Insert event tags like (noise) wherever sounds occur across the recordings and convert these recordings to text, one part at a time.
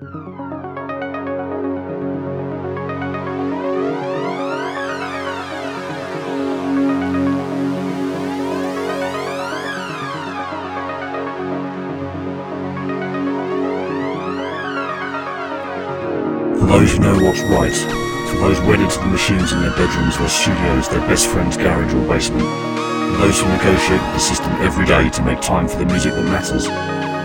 those who know what's right, for those wedded to the machines in their bedrooms, their studios, their best friend's garage or basement, for those who negotiate with the system every day to make time for the music that matters,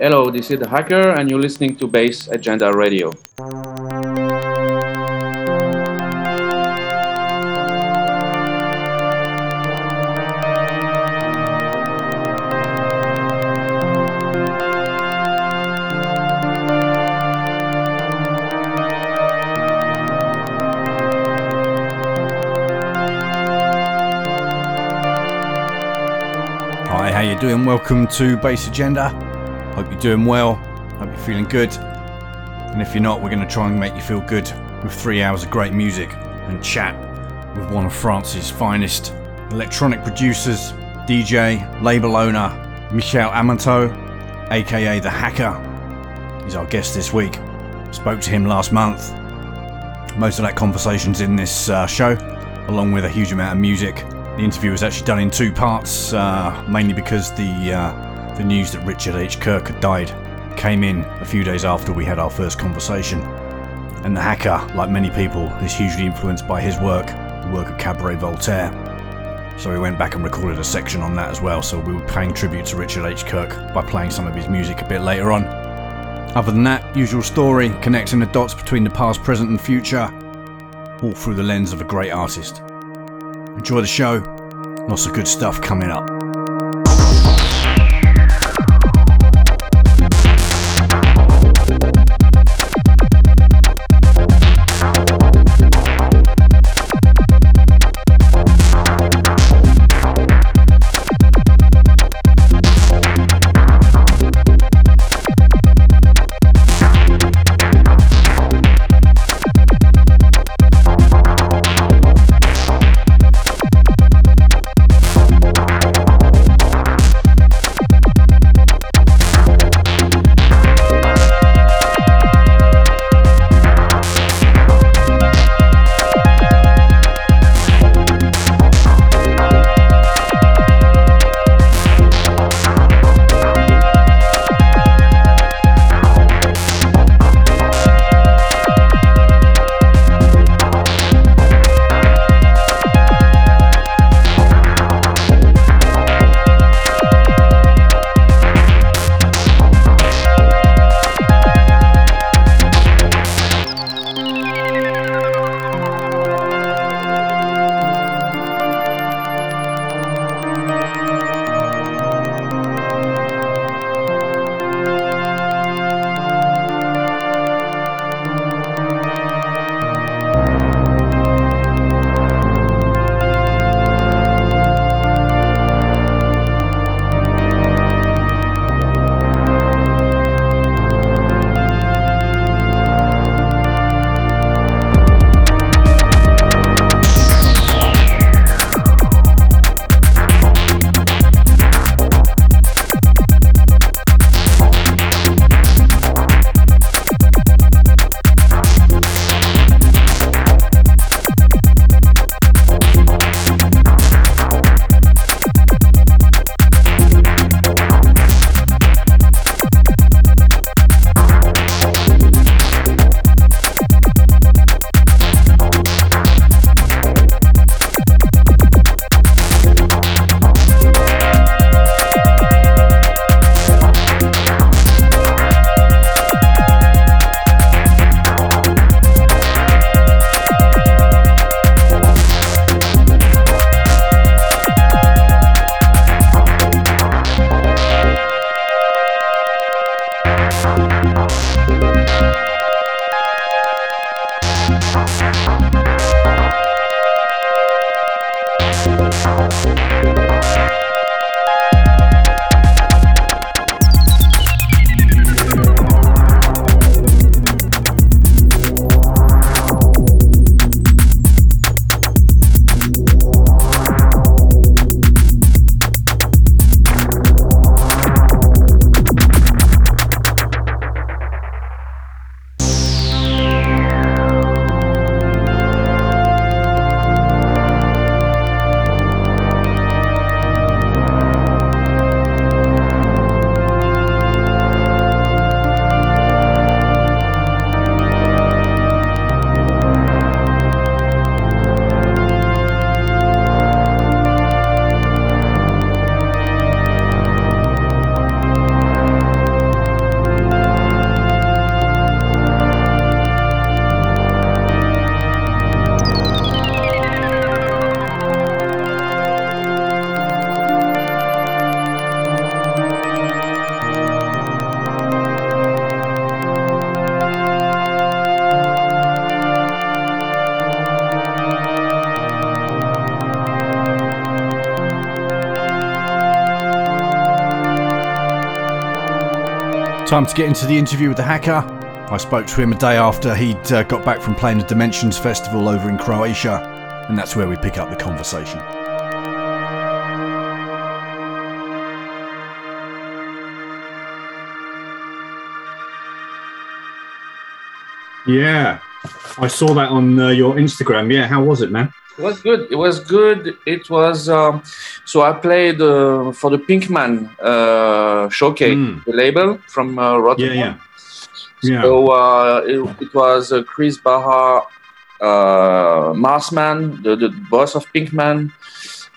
Hello, this is the Hacker, and you're listening to Bass Agenda Radio. Hi, how you doing? Welcome to Bass Agenda. Hope you're doing well. Hope you're feeling good. And if you're not, we're going to try and make you feel good with three hours of great music and chat with one of France's finest electronic producers, DJ, label owner, Michel Amato, aka The Hacker. He's our guest this week. Spoke to him last month. Most of that conversation's in this uh, show, along with a huge amount of music the interview was actually done in two parts, uh, mainly because the uh, the news that Richard H. Kirk had died came in a few days after we had our first conversation. And the hacker, like many people, is hugely influenced by his work, the work of Cabaret Voltaire. So we went back and recorded a section on that as well. So we were paying tribute to Richard H. Kirk by playing some of his music a bit later on. Other than that, usual story, connecting the dots between the past, present, and future, all through the lens of a great artist. Enjoy the show. Lots of good stuff coming up. Time to get into the interview with the hacker. I spoke to him a day after he'd uh, got back from playing the Dimensions Festival over in Croatia, and that's where we pick up the conversation. Yeah, I saw that on uh, your Instagram. Yeah, how was it, man? It was good. It was good. It was um, so I played uh, for the Pinkman uh, showcase, Mm. the label from uh, Rotterdam. Yeah, yeah. So uh, it, it was uh, Kris Baha, uh, Marsman, the, the boss of Pinkman,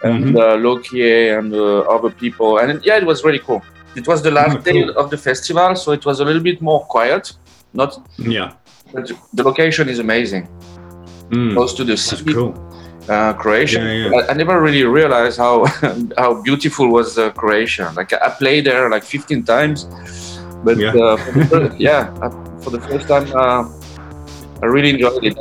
and Mhm. uh, Lokier and uh, other people. And yeah, it was really cool. It was the last Oh, day of the festival, so it was a little bit more quiet. Not yeah. but the location is amazing, Mm. close to the That's cool. Uh, Croatia. Yeah, yeah. I, I never really realized how (laughs) how beautiful was uh, Croatia. Like I played there like 15 times, but Yeah. uh, for the first, (laughs) yeah, uh, for the first time, uh, I really enjoyed it.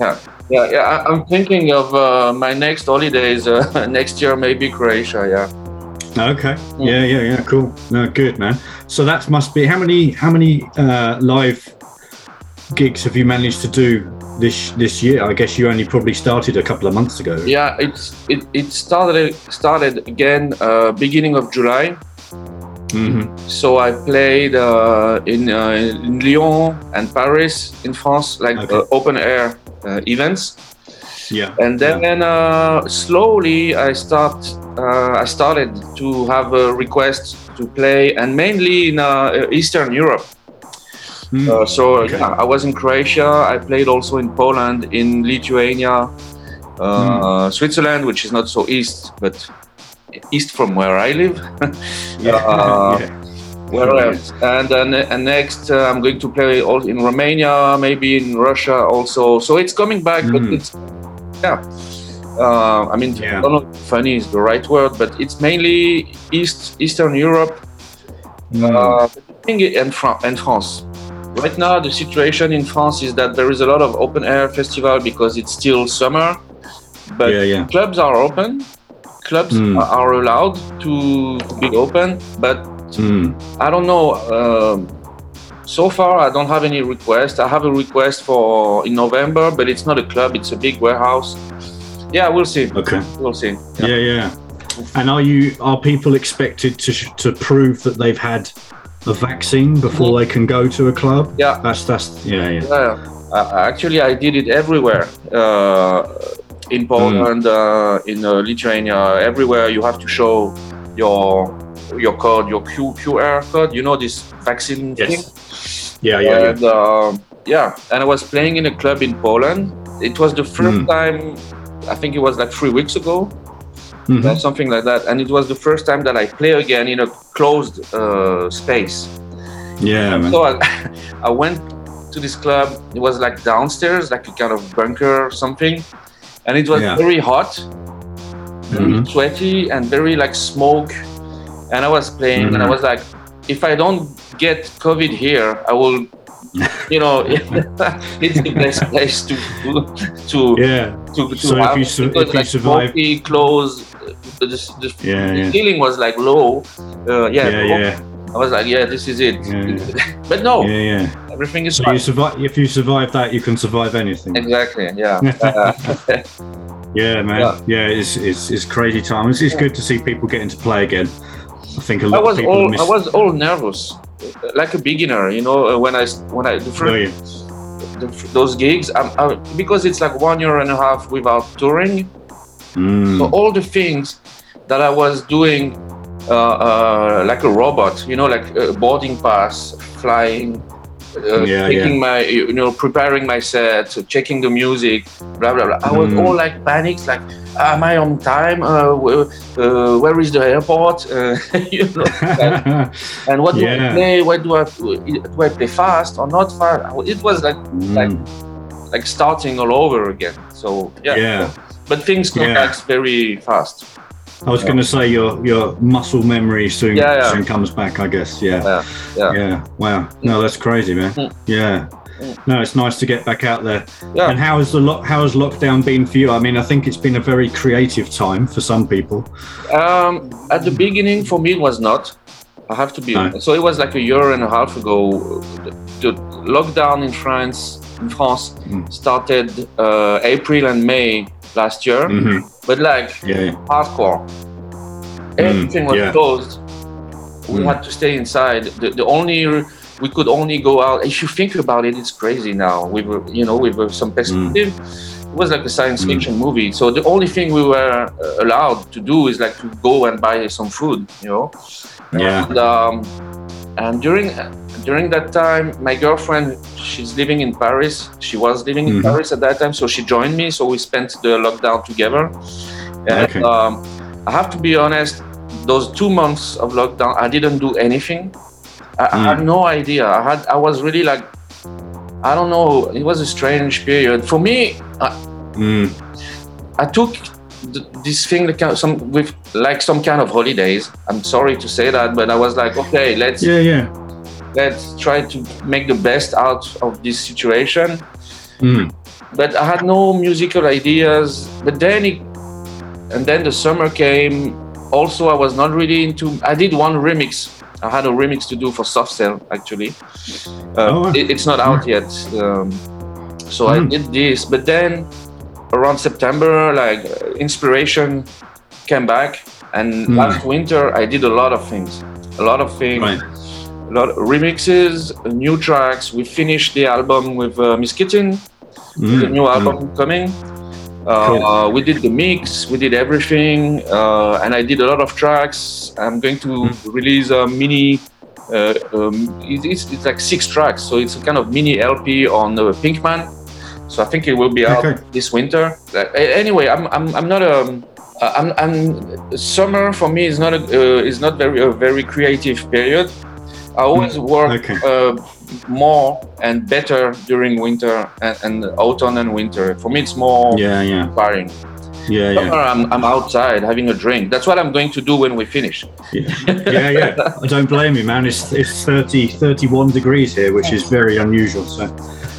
Yeah, yeah, yeah. I, I'm thinking of uh, my next holidays uh, (laughs) next year, maybe Croatia. Yeah. Okay. Yeah, yeah, yeah. Cool. No, good, man. So that must be how many how many uh, live gigs have you managed to do this this year? I guess you only probably started a couple of months ago. Yeah, it's it, it started started again uh, beginning of July. hmm So I played uh, in, uh, in Lyon and Paris in France, like Okay. uh, open air uh, events. Yeah. And then uh, slowly I start uh, I started to have a request to play, and mainly in uh, Eastern Europe. Mm. Uh, so Okay. yeah, I was in Croatia. I played also in Poland, in Lithuania, uh, Hmm. Switzerland, which is not so east, but east from where I live. (laughs) yeah. uh, (laughs) yeah. Where else? And then and next, uh, I'm going to play all in Romania, maybe in Russia also. So it's coming back, but Mm. it's yeah. Uh, I mean, Yeah. I don't know if funny is the right word, but it's mainly East Eastern Europe Mm. uh, I think it- and, Fran- and France. Right now, the situation in France is that there is a lot of open air festival because it's still summer, but yeah, yeah. clubs are open. Clubs Mm. are- allowed to be open, but Mm. I don't know. Um, so far, I don't have any request. I have a request for in November, but it's not a club; it's a big warehouse. Yeah, we'll see. Okay. We'll see. Yeah, yeah. And are you are people expected to sh- to prove that they've had a vaccine before they can go to a club? Yeah. That's that's yeah, yeah. Yeah, uh, actually, I did it everywhere. Uh, in Poland, uh, in uh, Lithuania, everywhere you have to show your your code, your Q, QR code. You know this vaccine Yes. thing. Yeah, yeah, yeah. And uh, yeah, and I was playing in a club in Poland. It was the first Mm. time. I think it was like three weeks ago, Mhm. or something like that. And it was the first time that I play again in a closed uh, space. Yeah, man. So (laughs) I, I went to this club. It was like downstairs, like a kind of bunker or something, and it was Yeah. very hot, very Mhm. sweaty, and very like smoke. And I was playing, and I Mhm. was like, if I don't get COVID here, I will you know, (laughs) it's the best (laughs) place to to Yeah. to, to So if you su- if you survive- close. The, the, the, Yeah, the yeah. feeling was like low. Uh, yeah, Yeah, yeah, I was like, yeah, this is it. (laughs) But no, yeah, yeah. everything is So fine. you survive. If you survive that, you can survive anything. Exactly. Yeah. (laughs) Uh, Yeah, man. Yeah. It's, it's it's crazy time. It's, it's good to see people getting to play again. I think a lot was of people all miss. I was all nervous, like a beginner. You know, when I when I the first Oh, the, those gigs, I'm, I, because it's like one year and a half without touring. Mm. So all the things that I was doing, uh, uh, like a robot, you know, like boarding pass, flying, uh, Yeah, taking my, you know, preparing my set, checking the music, blah blah blah. I was Mm. all like panics, like, am I on time? Uh, uh, where is the airport? Uh, (laughs) you know, like, and what do I play? What do I do? I play fast or not fast? It was like like Mm. like starting all over again. So yeah, Yeah. But things come Yeah. back very fast. I was going to say your your muscle memory soon Yeah, yeah. soon comes back. I guess. Yeah. Yeah, yeah. Yeah. Wow. No, that's crazy, man. Mm. Yeah. Mm. No, it's nice to get back out there. Yeah. And how has the lo- how has lockdown been for you? I mean, I think it's been a very creative time for some people. Um, at the beginning, for me, it was not. I have to be No. So it was like a year and a half ago. The, the lockdown in France, in France, Mm. started uh, April and May last year, Mhm. but like Yeah. hardcore. Everything was Mm, yeah. closed. We Mm. had to stay inside. The, the only we could only go out. If you think about it, it's crazy now. We were, you know, with some perspective. It was like a science Mm. fiction movie. So the only thing we were uh, allowed to do is like to go and buy some food, you know. Yeah. And, um, and during during that time, my girlfriend, she's living in Paris. She was living in Mhm. Paris at that time, so she joined me. So we spent the lockdown together. And Okay. um, I have to be honest, those two months of lockdown, I didn't do anything. I, I had no idea. I had, I was really like, I don't know. It was a strange period for me. I, Mm. I took this thing like some with like some kind of holidays. I'm sorry to say that, but I was like, okay, let's Yeah. Yeah. Let's try to make the best out of this situation. Mm. But I had no musical ideas. But then it, and then the summer came. Also, I was not really into. I did one remix. I had a remix to do for Soft Cell actually. Uh, Oh, it- it's not out yet. Um, so I Mm. did this, but then around September, like inspiration came back, and Mm. last winter I did a lot of things. A lot of things Right. A lot of remixes, new tracks. We finished the album with uh, Miss Kittin, the Mm. new album coming. Uh, Cool. we did the mix, we did everything, uh, and I did a lot of tracks. I'm going to Hmm. release a mini. Uh, um, it- it's, it's like six tracks, so it's a kind of mini LP on uh, Pinkman. So I think it will be out Okay. this winter. Uh, anyway, I'm, I'm, I'm not a I'm, I'm summer for me is not a uh, is not very a very creative period. I always work Okay. uh, more and better during winter and, and autumn and winter. For me, it's more Yeah. Yeah. inspiring. Yeah. Summer, Yeah. I'm, I'm outside having a drink. That's what I'm going to do when we finish. Yeah. Yeah. Yeah. I (laughs) don't blame you, man. It's it's 30, 31 degrees here, which is very unusual. So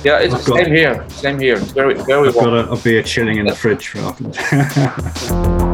Yeah, it's I've got- same here. Same here. It's very very I've warm. got a, a beer chilling in the fridge (laughs)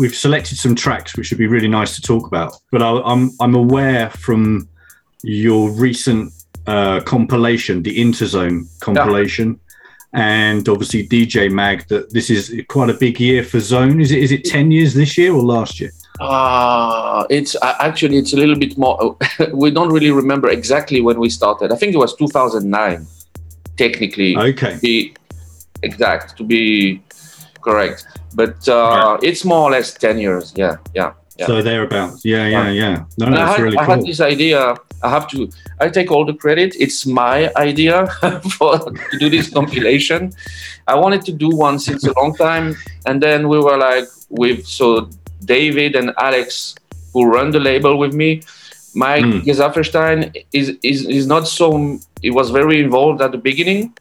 we've selected some tracks which would be really nice to talk about. But I, I'm I'm aware from your recent uh, compilation, the Interzone compilation, and obviously DJ Mag, that this is quite a big year for Zone. Is it is it ten years this year or last year? Uh, it's uh, actually it's a little bit more. (laughs) we don't really remember exactly when we started. I think it was 2009, technically. Okay. To be exact, to be correct, but uh, it's more or less 10 years. Yeah, yeah. yeah. So thereabouts. Yeah, yeah, yeah. No, And I, that's had, really I cool. had this idea. I have to. I take all the credit. It's my idea (laughs) for to do this compilation. I wanted to do one since a long time, and then we were like, with so David and Alex, who run the label with me. Mike Mm. Gesaffelstein is, is is not so. He was very involved at the beginning.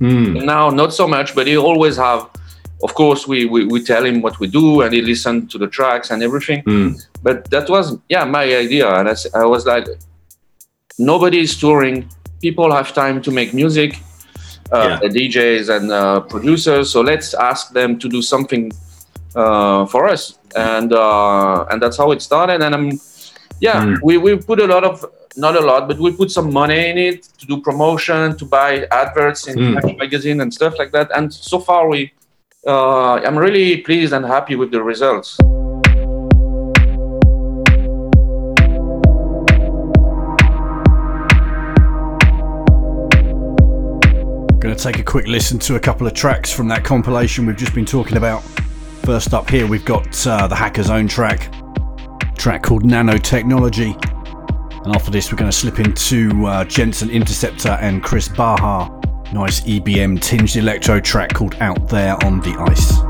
Mm, Now, not so much, but he always have. Of course, we, we, we tell him what we do, and he listened to the tracks and everything. Mm, but that was yeah my idea. And I was like nobody is touring. People have time to make music uh, the djs and uh, producers. So let's ask them to do something uh, for us. And uh, and that's how it started. And i'm yeah Mm. we, we put a lot of not a lot but we put some money in it to do promotion to buy adverts in Mm. Magazine and stuff like that. And so far we uh, i'm really pleased and happy with the results Going to take a quick listen to a couple of tracks from that compilation we've just been talking about. First up here, we've got uh, the Hacker's Own track, track called Nanotechnology. And after this, we're going to slip into uh, Jensen Interceptor and Kris Baha. Nice EBM tinged electro track called Out There on the Ice.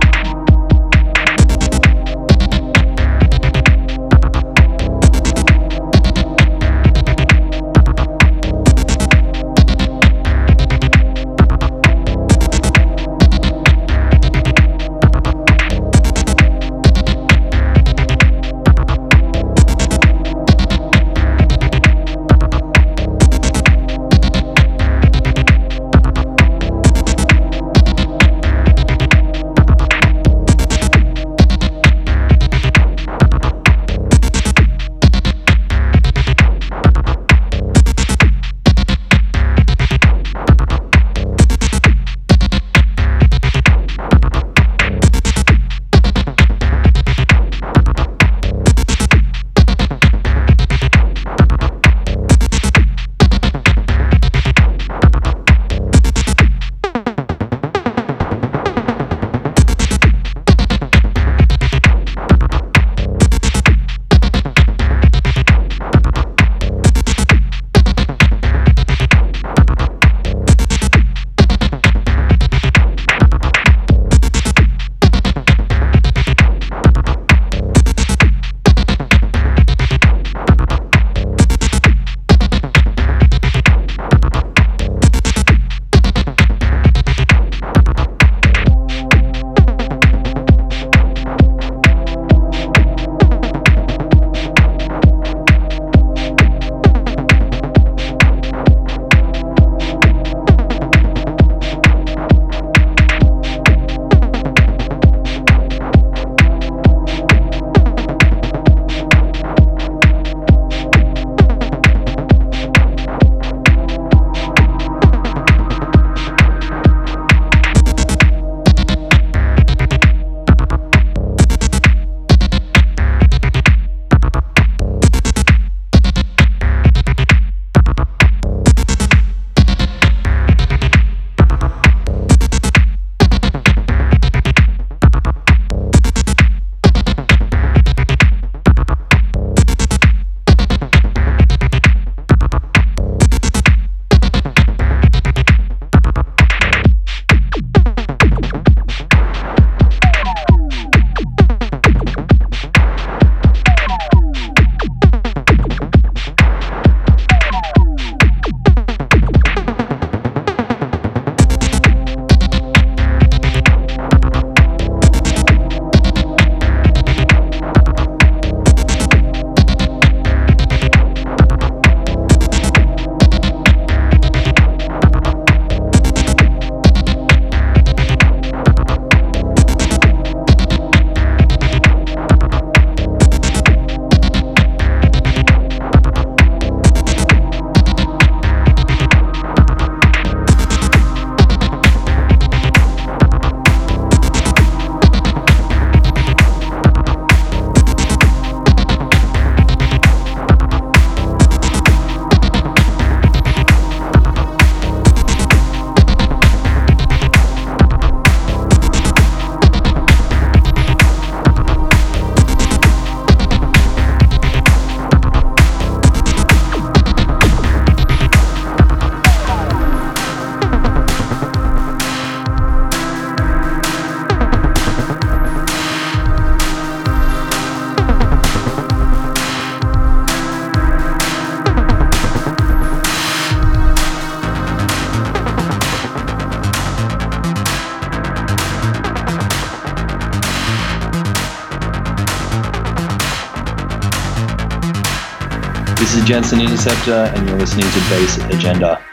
Jensen Interceptor, and you're listening to Bass Agenda.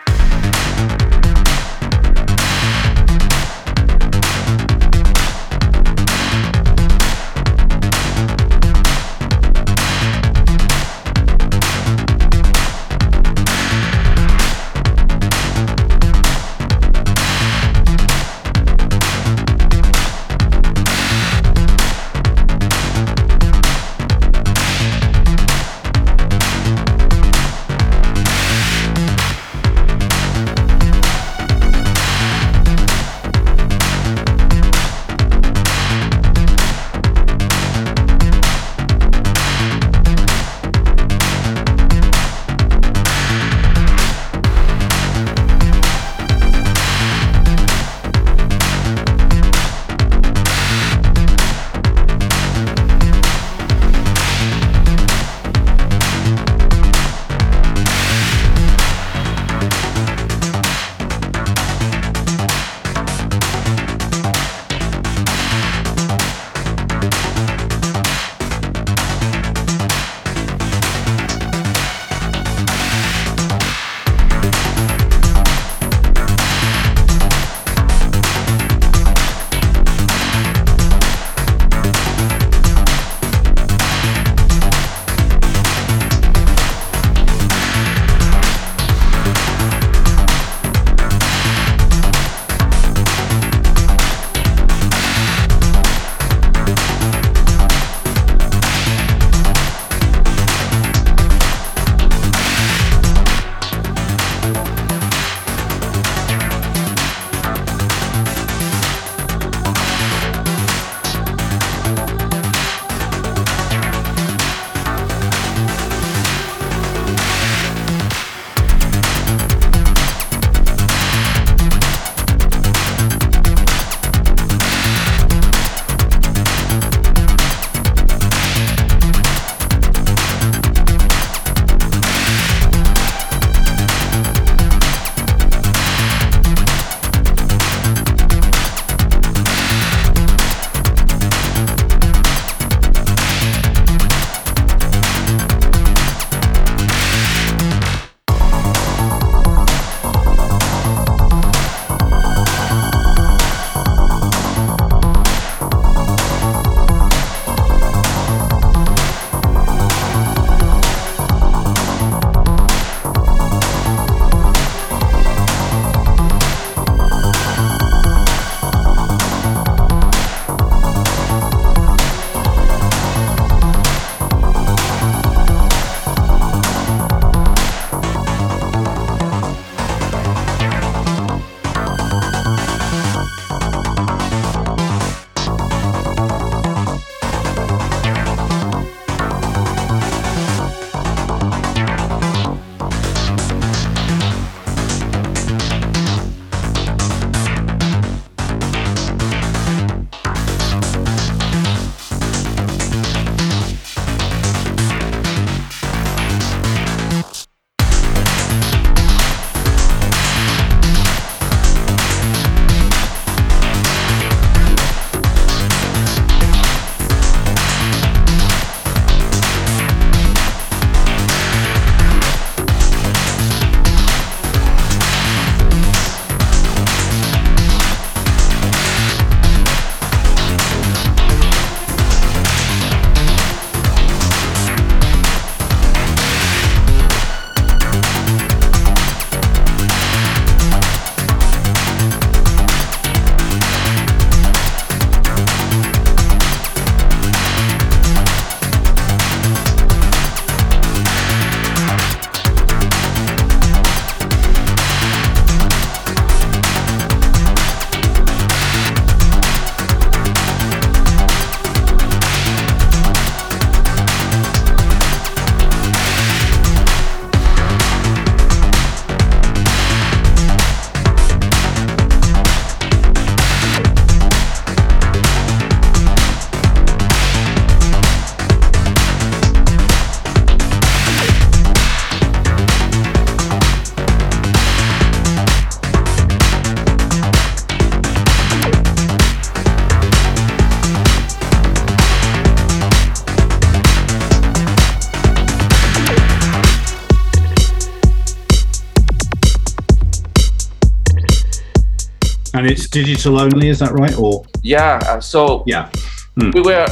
Digital only, is that right? Or yeah. uh, So yeah, we were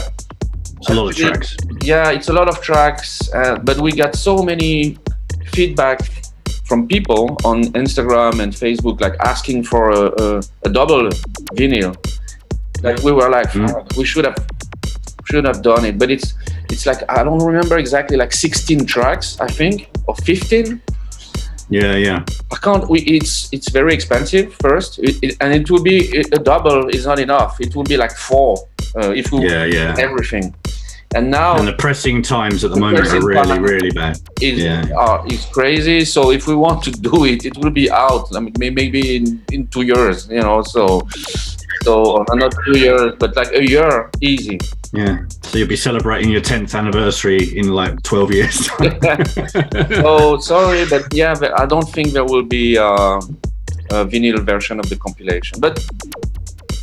it's a lot of tracks. yeah it's a lot of tracks uh, but we got so many feedback from people on instagram and facebook like asking for a, a, a double vinyl like we were like Mm. "Fuck, we should have should have done it but it's it's like i don't remember exactly like 16 tracks i think or 15 Yeah, yeah, I can't. We, it's it's very expensive first, it, it, and it will be a double is not enough. It will be like four uh, if we yeah, yeah. everything. And now And the pressing times at the The moment are really, really bad. is Yeah. uh, is crazy. So if we want to do it, it will be out. I mean, maybe in, in two years, you know. So so uh, not two years, but like a year, easy. Yeah. So you'll be celebrating your 10th anniversary in like 12 years. (laughs) (laughs) oh, sorry, but yeah, but I don't think there will be uh, a vinyl version of the compilation. But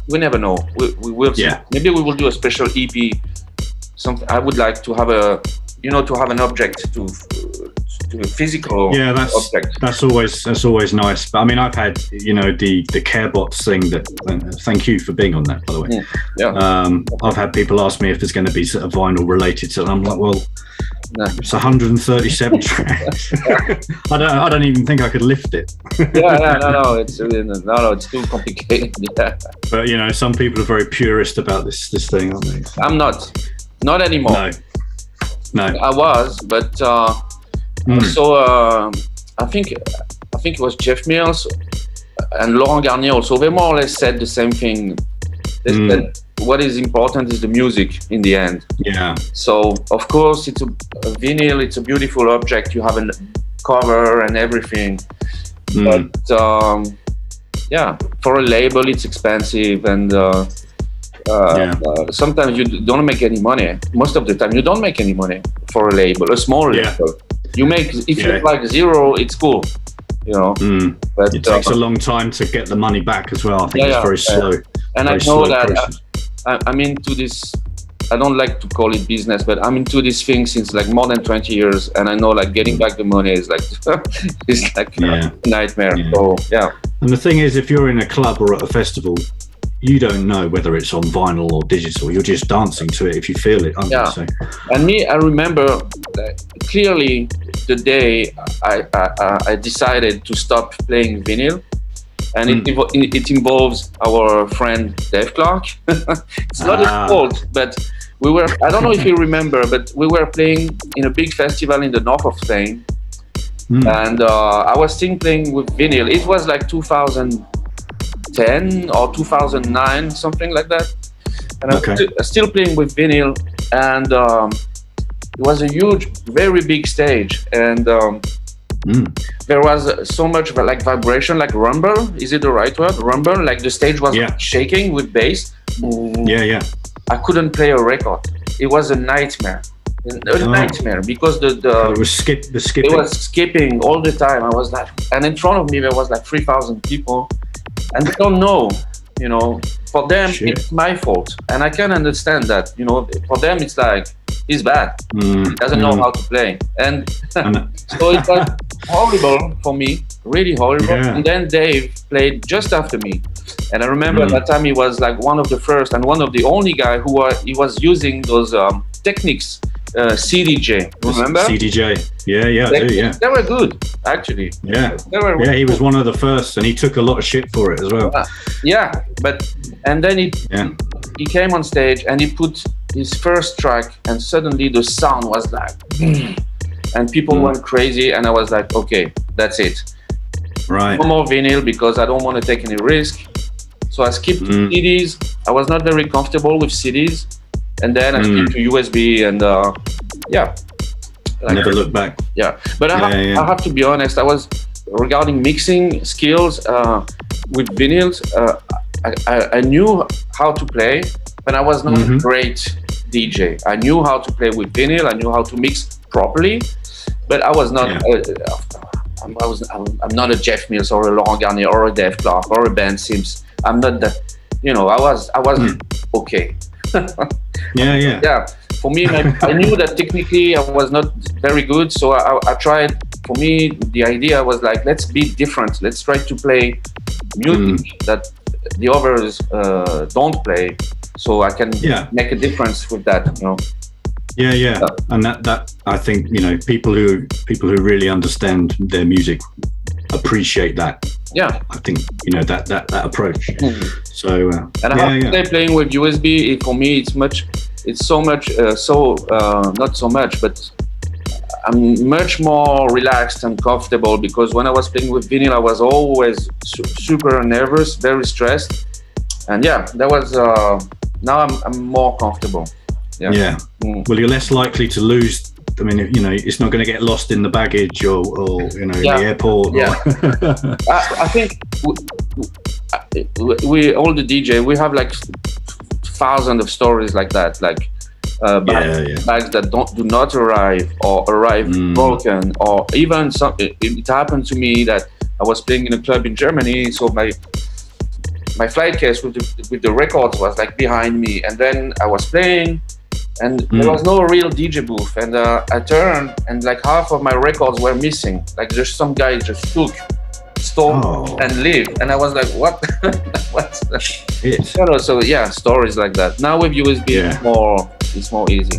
we never know. We, we will. see. Yeah. Maybe we will do a special EP. Something I would like to have a, you know, to have an object to to a physical yeah, that's object. that's always that's always nice. But I mean, I've had you know the the Carebots thing that. Uh, thank you for being on that, by the way. Yeah, yeah. Um, I've had people ask me if there's going to be sort of vinyl related to it. I'm like, well, No. it's 137 (laughs) tracks. (laughs) I don't I don't even think I could lift it. yeah, yeah, no, no, (laughs) it's no, no, it's too complicated. Yeah, But you know, some people are very purist about this this thing, aren't they? I'm not, not anymore. No. No. I was, but uh, Mm. so uh, I think I think it was Jeff Mills and Laurent Garnier also. They more or less said the same thing. They Mm. said what is important is the music in the end. Yeah. So of course it's a, a vinyl. It's a beautiful object. You have a cover and everything. Mm. but um, yeah, for a label, it's expensive, and uh, uh, Yeah. uh, sometimes you don't make any money. Most of the time, you don't make any money for a label, a small Yeah. label. You make if Yeah. you like zero, it's cool, you know. Mm. But It takes uh, a long time to get the money back as well. I think Yeah, it's very slow. and I very know that uh. I, I'm into this. I don't like to call it business, but I'm into this thing since like more than 20 years, and I know like getting back the money is like (laughs) it's like Yeah. a nightmare. Yeah. So yeah, And the thing is, if you're in a club or at a festival, you don't know whether it's on vinyl or digital. You're just dancing to it if you feel it. aren't you? So, And me, I remember clearly the day I, I, I- decided to stop playing vinyl. And it, Hmm. it, it involves our friend Dave Clarke. (laughs) it's not Ah. his fault, but we were, I don't know if you (laughs) remember, but we were playing in a big festival in the north of Spain. Mm. And uh, I was still playing with vinyl. It was like 2010 or 2009, something like that. And Okay. I was sti- still playing with vinyl. And um, it was a huge, very big stage. And um, Mm. there was so much like vibration, like rumble. Is it the right word? Rumble. Like the stage was Yeah. shaking with bass. Yeah, yeah. I couldn't play a record. It was a nightmare. A a Oh. nightmare because the, the it was skip the skipping. it was skipping all the time. I was like, and in front of me there was like three thousand people, and they don't know, you know. For them, Shit. it's my fault, and I can understand that. You know, for them it's like he's bad, Mm, doesn't know mm. how to play, and (laughs) And, so it was horrible for me, really horrible. Yeah. And then Dave played just after me, and I remember Mm. that time he was like one of the first and one of the only guy who were, he was using those um, techniques, uh, CDJ. Remember? CDJ. Yeah, yeah, They, do, yeah. they were good, actually. Yeah. Were Yeah, he was one of the first and he took a lot of shit for it as well. Yeah, but and then he Yeah. he came on stage and he put his first track, and suddenly the sound was like, and people Mm. went crazy, and I was like, okay, that's it. Right. No more vinyl because I don't want to take any risk. So I skipped Mm. CDs. I was not very comfortable with CDs, and then I Mm. to USB, and uh, yeah, Like- Never look back. yeah. But I, Yeah, have, yeah. I have to be honest. I was regarding mixing skills uh, with vinyls. Uh, I, I, I knew how to play, but I was not a Mhm. great DJ. I knew how to play with vinyl. I knew how to mix properly, but I was not. Yeah. Uh, I'm, I was. I'm, I'm not a Jeff Mills or a Laurent Garnier or a Dave Clarke or a Ben Sims. I'm not that. You know, I was. I was Hmm. okay. (laughs) Yeah, uh, yeah. yeah for me i knew that technically i was not very good so I, I tried for me the idea was like let's be different let's try to play music mm. that the others uh, don't play, so I can Yeah. make a difference with that. You know. Yeah, yeah, Yeah. and that that I think you know people who people who really understand their music appreciate that. Yeah. I think you know that that that approach. Mhm. So uh, And yeah, yeah, playing with USB it, for me, it's much, it's so much, uh, so uh, not so much, but I'm much more relaxed and comfortable because when I was playing with vinyl, I was always su- super nervous, very stressed, and yeah, that was. Uh, now I'm, I'm more comfortable. Yeah. yeah. Mm. Well, you're less likely to lose. I mean, you know, it's not going to get lost in the baggage or, or you know, Yeah. the airport. Yeah. (laughs) I, I think we, we all the DJ we have like thousands of stories like that, like uh, bags, yeah, yeah. bags that don't do not arrive or arrive Mm. broken, or even some. It, it happened to me that I was playing in a club in Germany, so my my flight case with the, with the records was like behind me, and then I was playing. And there Mm. was no real DJ booth, and uh, I turned, and like half of my records were missing. Like just some guy just took, stole, Oh. and leave, and I was like, "What? (laughs) what?" It. You know, so yeah, stories like that. Now with USB, Yeah. it's more, it's more easy.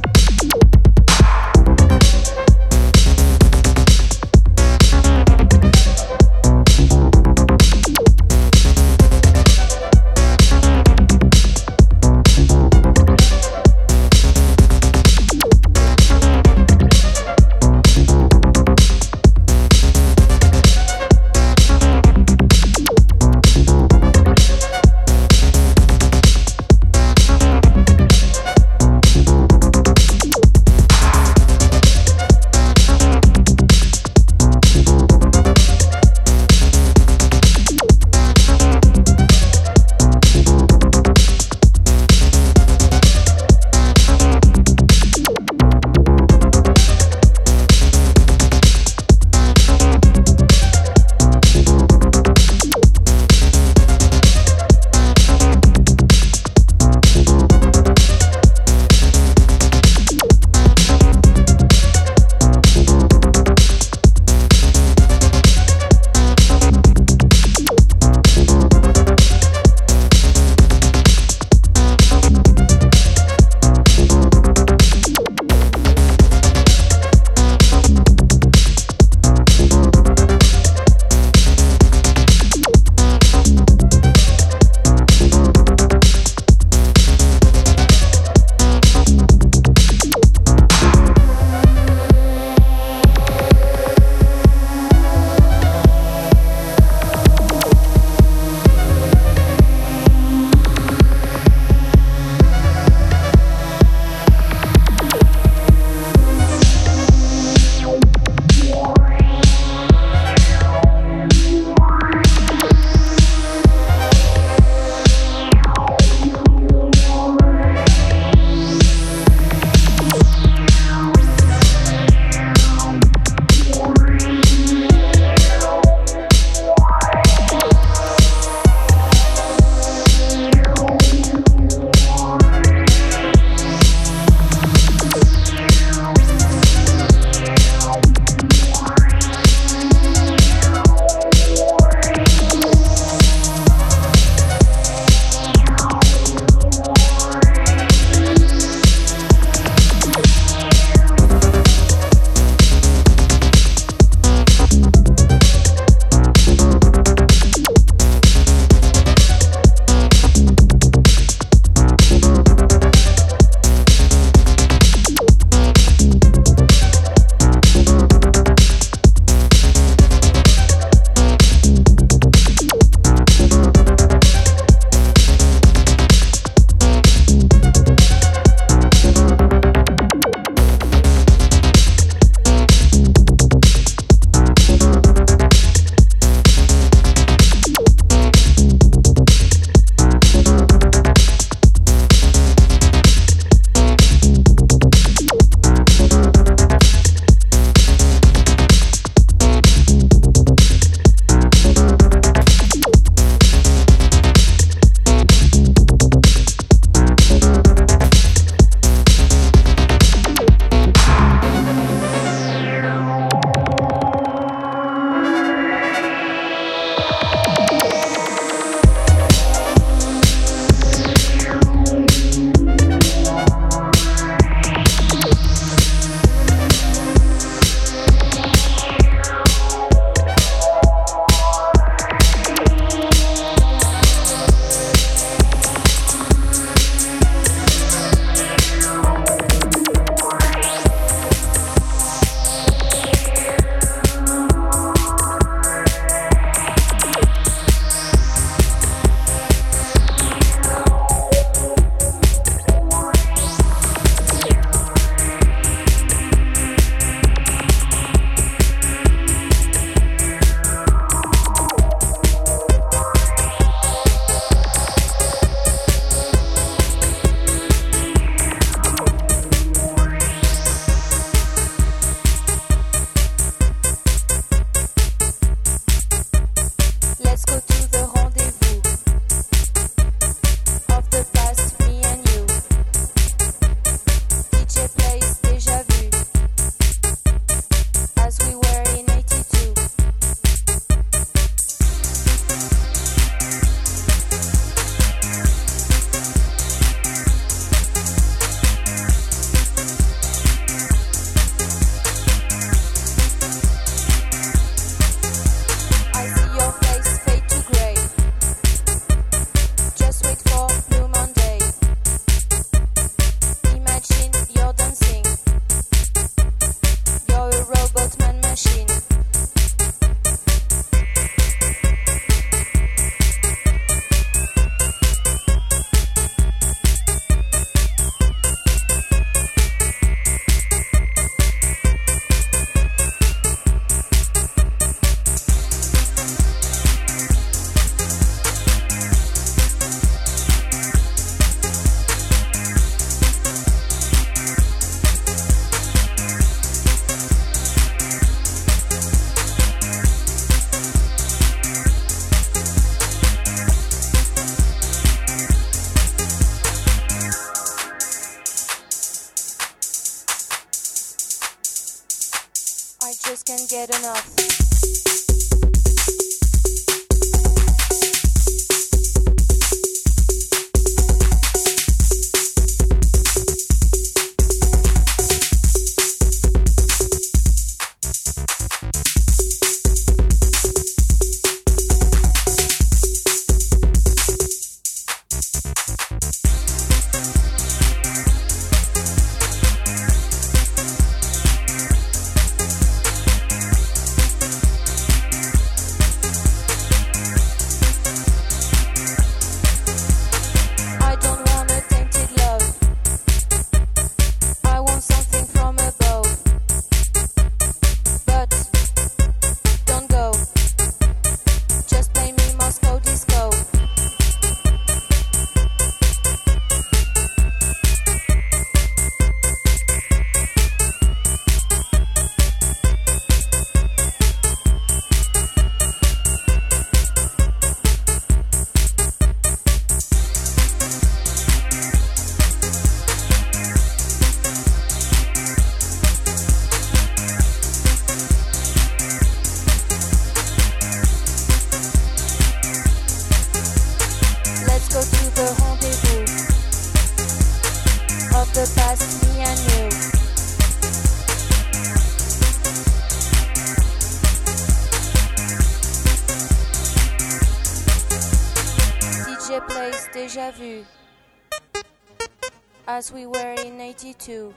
In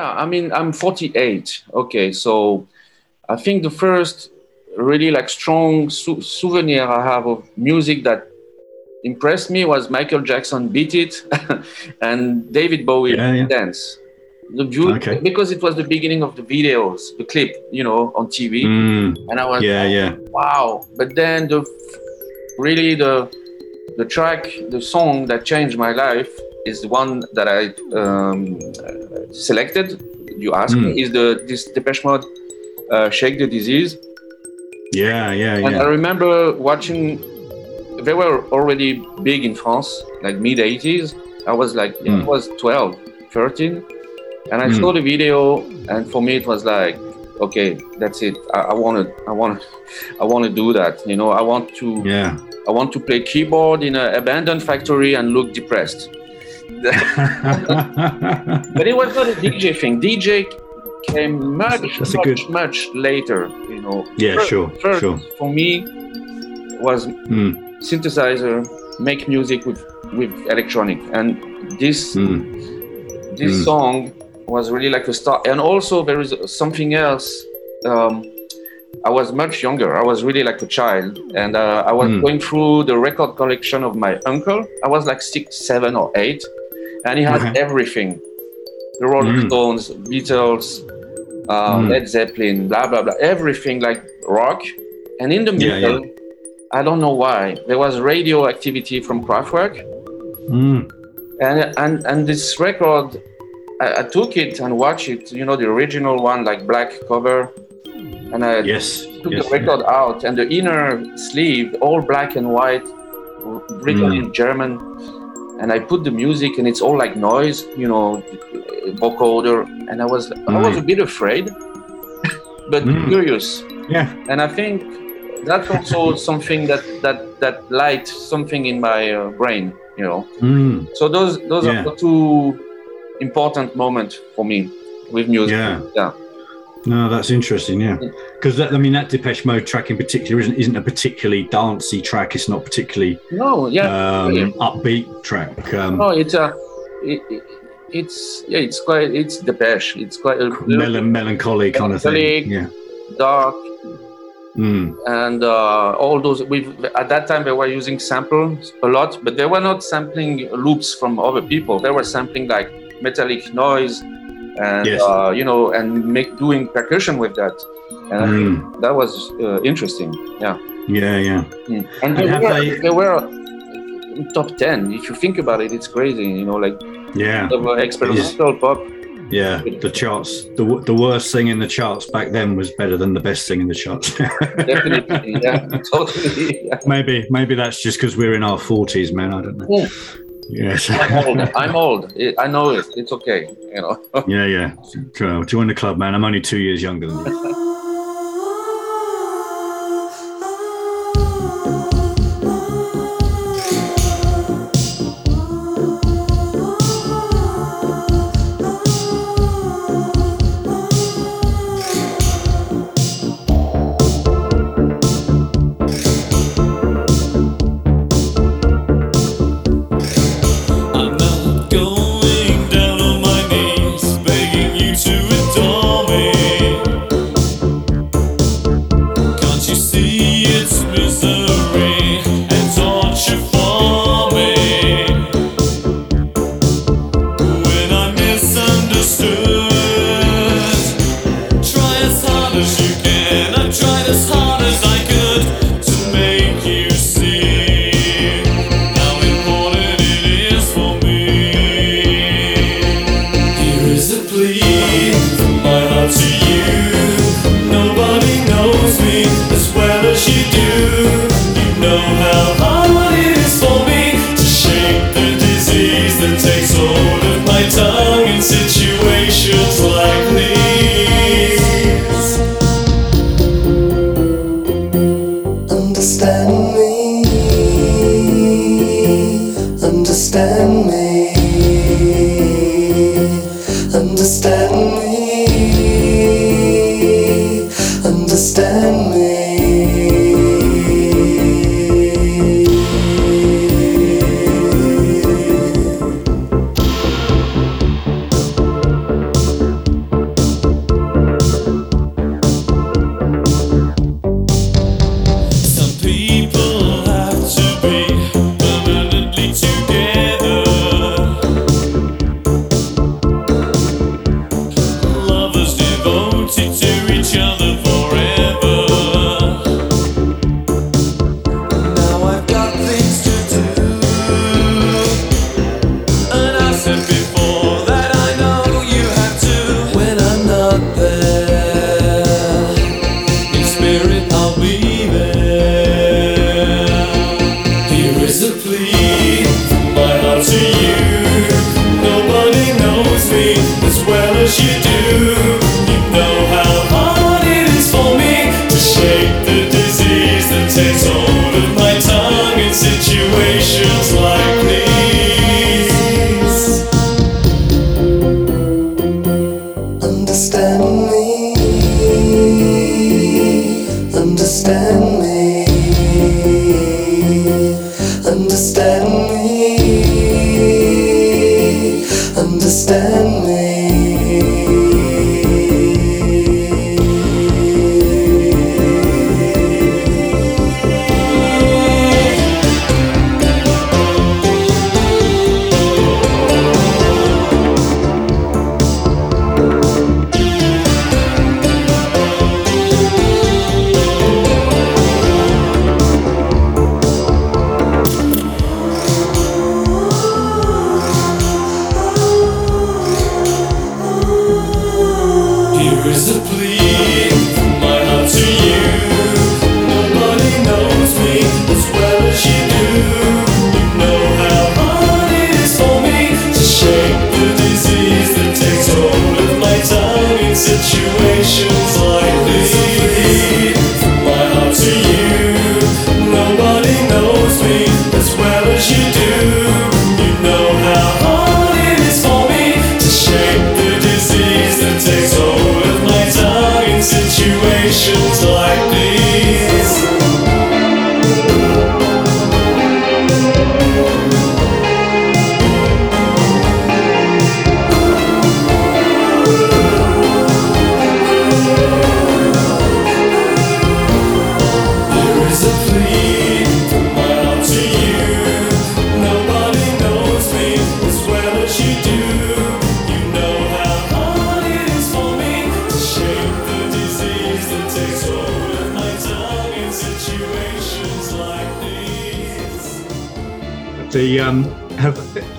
Yeah, I mean, I'm 48. Okay, so I think the first really like strong sou- souvenir I have of music that impressed me was Michael Jackson "Beat It" (laughs) and David Bowie Yeah, yeah. "Dance." The Okay. because it was the beginning of the videos, the clip, you know, on TV, Mm, and I was yeah, yeah. wow. But then the really the the track, the song that changed my life is the one that I um, selected. You ask Mm. me is the this Depeche Mode uh, "Shake the Disease," Yeah, yeah, and I remember watching. They were already big in France, like mid '80s. I was like, yeah, I Mm. was 12, 13, and I Mm. saw the video, and for me it was like, okay, that's it. I want to, I want to, I want to do that. You know, I want to. Yeah. I want to play keyboard in an abandoned factory and look depressed. (laughs) But it was not a DJ thing. DJ came much, That's much, good- much later. You know. Yeah, First- sure, First, sure. for me, was Mm, synthesizer, make music with with electronic, and this mm, this Mm. song was really like a start. And also there is something else. Um, I was much younger. I was really like a child, and uh, I was Mm. going through the record collection of my uncle. I was like six, seven, or eight, and he had Okay. everything: the Rolling Mm. Stones, Beatles, uh, Mm. Led Zeppelin, blah blah blah, everything like rock. And in the Yeah, middle, I don't know why, there was radio activity from Kraftwerk, mm. and and and this record I, I took it and watched it you know the original one like black cover and i Yes. took yes, the record out and the inner sleeve all black and white written Mm. in german and i put the music and it's all like noise you know vocoder and i was i was a bit afraid (laughs) but Mm. curious Yeah. and i think that's also something that that that light something in my uh, brain you know Mm. so those those Yeah. are the two important moments for me with music. Yeah. Yeah. No, that's interesting. Yeah, because I mean that Depeche Mode track in particular isn't isn't a particularly dancey track. It's not particularly No, yeah, um, yeah. upbeat track. Um, no, it's a, it, it, it's yeah, it's quite, it's Depeche. It's quite a Mel- melancholy kind of thing. Yeah. dark, Mm. and uh, all those. We at that time they were using samples a lot, but they were not sampling loops from other people. They were sampling like metallic noise, and Yes. uh, you know, and make doing percussion with that. And Mm. that was uh, interesting. Yeah. Yeah, yeah. Mm. And they And were, they- they were top 10. If you think about it, it's crazy. You know, like Yeah, experimental pop. yeah. The charts, the the worst thing in the charts back then was better than the best thing in the charts. (laughs) Definitely. yeah, (laughs) totally. Yeah. maybe, maybe that's just because we're in our forties, man. I don't know. Yeah. Yes. I'm old. I'm old. I- I know it. It's okay. You know. (laughs) yeah, yeah. Join the club, man. I'm only two years younger than you. (laughs)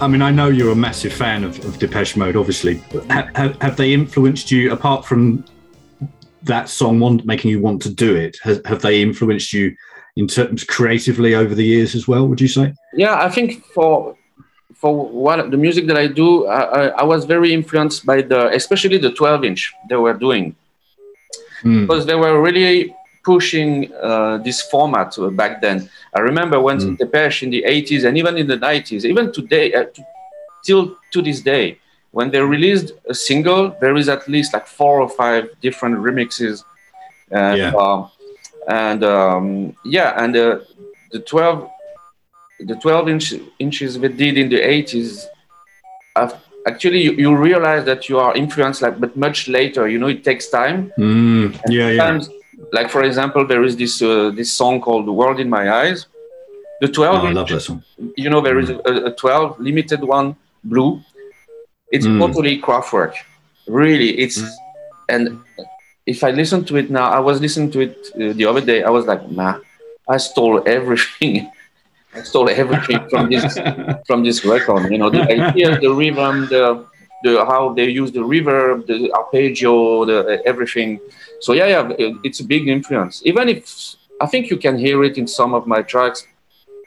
I mean I know you're a massive fan of, of Depeche Mode, obviously. But ha- have, have they influenced you apart from that song making you want to do it? Has, have they influenced you in terms creatively over the years as well? Would you say? Yeah, I think for for what the music that I do, I, I, I was very influenced by the, especially the 12 inch they were doing, Mm. because they were really pushing uh, this format uh, back then. I remember when Mm. Depeche in the 80s and even in the 90s, even today, uh, to, till to this day, when they released a single, there is at least like four or five different remixes. And, Yeah. um, and um, yeah, and uh, the 12 the 12 inch, inches they did in the 80s af- actually you, you realize that you are influenced like but much later you know it takes time Mm. Yeah, yeah. Like for example there is this uh, this song called the world in my eyes. The 12 Oh, I love song. you know there is a, a 12 limited one blue. It's Mm. totally Kraftwerk really it's and if i listen to it now i was listening to it uh, the other day. I was like nah i stole everything. (laughs) I stole everything from this (laughs) from this record. You know the idea the rhythm the the how they use the reverb the arpeggio the everything so yeah yeah it's a big influence even if i think you can hear it in some of my tracks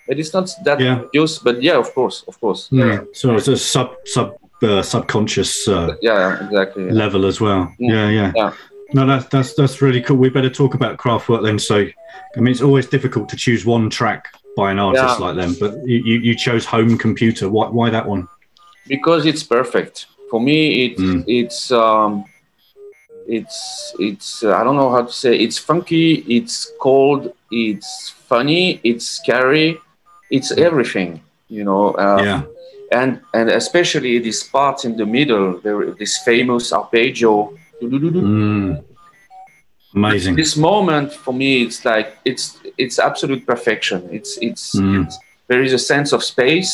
but it's not that Yeah. obvious but yeah of course of course Mm. So it's a sub sub uh, subconscious uh, yeah exactly level as well. Yeah. Yeah, yeah. Yeah. No, that's that's that's really cool. We better talk about Kraftwerk then. So, I mean, it's always difficult to choose one track by an artist Yeah. like them, but you, you, you chose Home Computer. Why why that one? because it's perfect for me it Mm. it's um it's it's uh, i don't know how to say it's funky it's cold it's funny it's scary it's everything you know uh, yeah, and and especially this part in the middle there this famous arpeggio mm. amazing. this moment for me it's like it's it's absolute perfection it's it's, Mm. it's there is a sense of space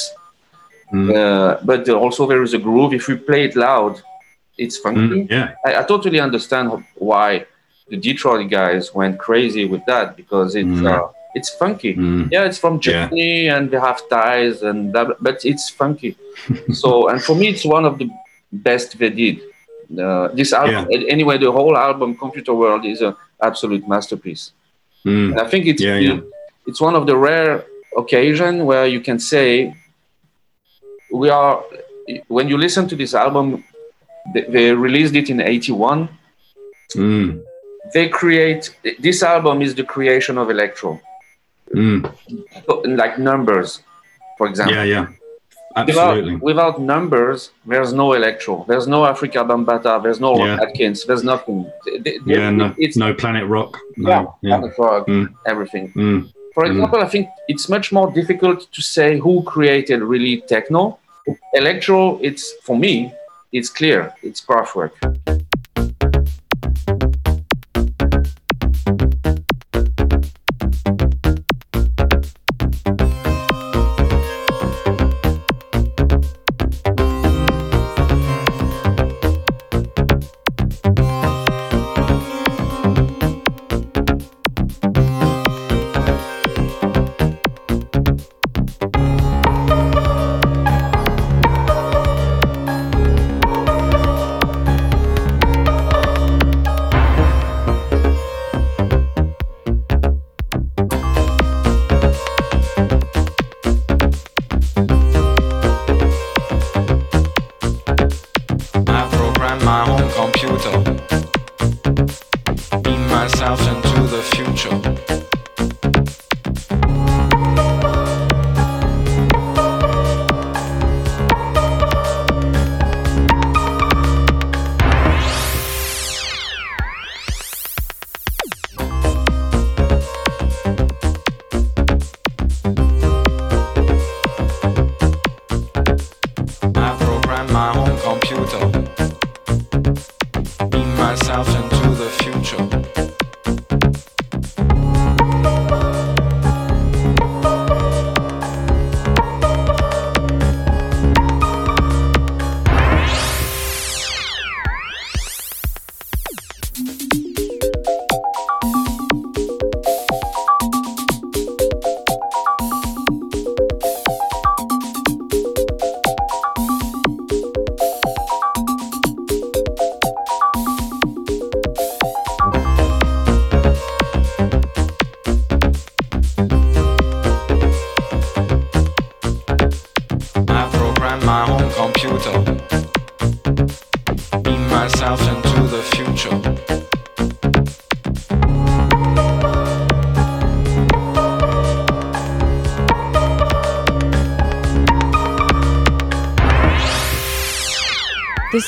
Mm. uh, but also there is a groove if we play it loud it's funky Mm, yeah, I, I totally understand why the Detroit guys went crazy with that because it's Mm. uh, it's funky. Mm. Yeah, it's from Yeah. And they have ties and blah, but it's funky. (laughs) so and for me, it's one of the best they did. Uh, this album, anyway, the whole album, Computer World, is an absolute masterpiece. Mm. I think it's Yeah, yeah. it's one of the rare occasion where you can say we are when you listen to this album they, they released it in 81 Mm. they create this album is the creation of electro Mm. like numbers for example Yeah, yeah, absolutely. without, without numbers there's no electro there's no Afrika Bambaataa there's no Yeah. Atkins there's nothing They- they- Yeah, no, it's no Planet Rock. No, yeah, yeah. Planet Rock, Mm. everything Mm. For Mm. example, I think it's much more difficult to say who created really techno. Electro, it's for me, it's clear. It's Kraftwerk.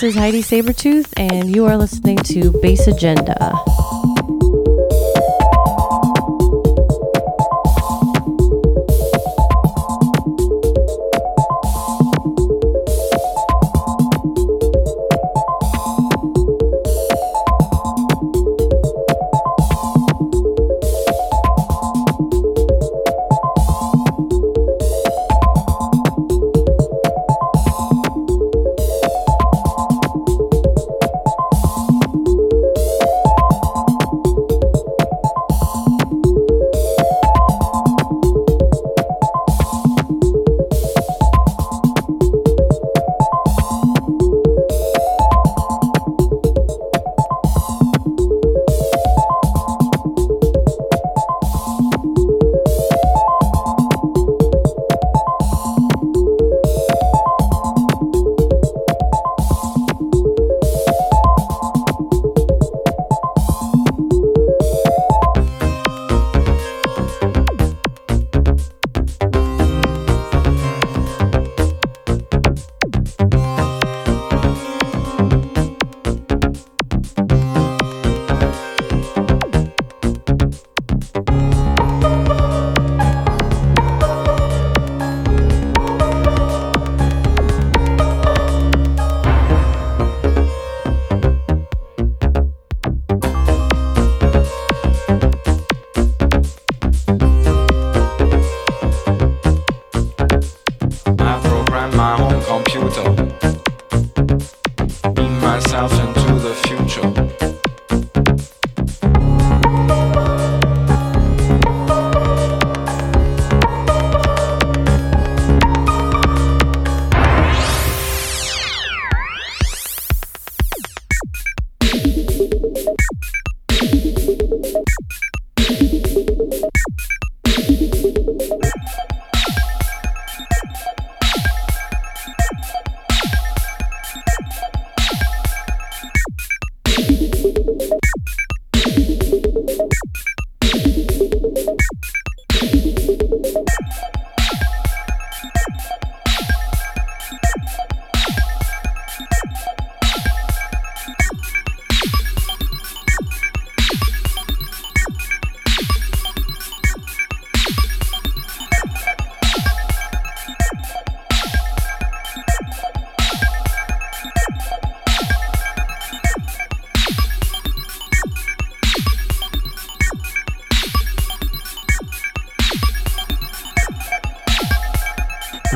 This is Heidi Sabertooth, and you are listening to Bass Agenda.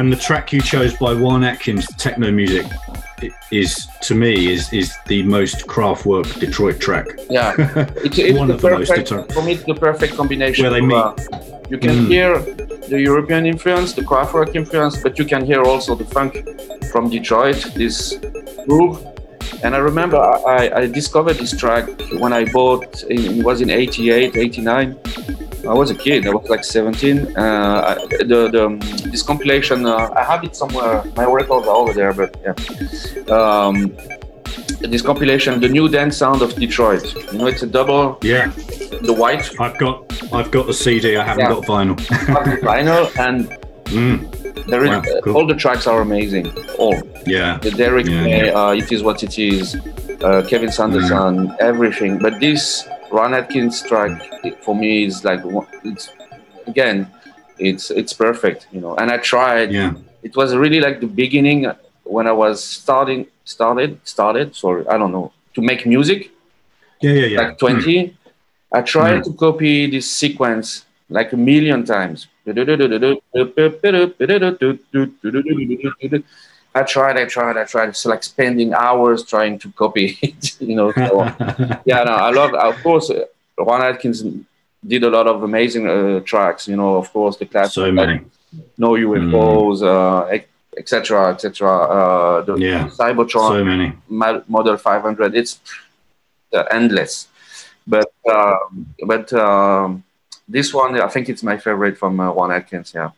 And the track you chose by Juan Atkins, techno music, is to me is is the most Kraftwerk Detroit track. Yeah, (laughs) it's, it's One the of the most perfect, deter- for me. It's the perfect combination. Where they meet. uh, you can Mm. hear the European influence, the Kraftwerk influence, but you can hear also the funk from Detroit, this groove. And I remember I, I discovered this track when I bought. It was in '88, '89. I was a kid. I was like 17. Uh, I- the, the um, this compilation. Uh, I have it somewhere. My records are over there, but yeah. Um, this compilation, the new dance sound of Detroit. You know, it's a double. Yeah, The white I've got I've got the CD. I haven't Yeah. got vinyl. (laughs) vinyl, and Mm, there is Wow, cool. all the tracks are amazing. All yeah, the Derrick Yeah, May, uh, it is what it is. Uh, Kevin Saunderson, everything. But this Juan Atkins track for me is like it's again, it's it's perfect, you know. And I tried. yeah, It was really like the beginning when I was starting started started. Sorry, I don't know to make music yeah, yeah, yeah. like 20 hmm. i tried hmm. to copy this sequence like a million times i tried i tried i tried it's like spending hours trying to copy it (laughs) you know so, (laughs) yeah no i love of course juan atkins did a lot of amazing uh, tracks you know of course the classic so many. no ufos uh, etc etc uh, the Yeah. Cybotron So many. Model 500 it's uh, endless but um, but um, this one i think it's my favorite from uh, juan atkins yeah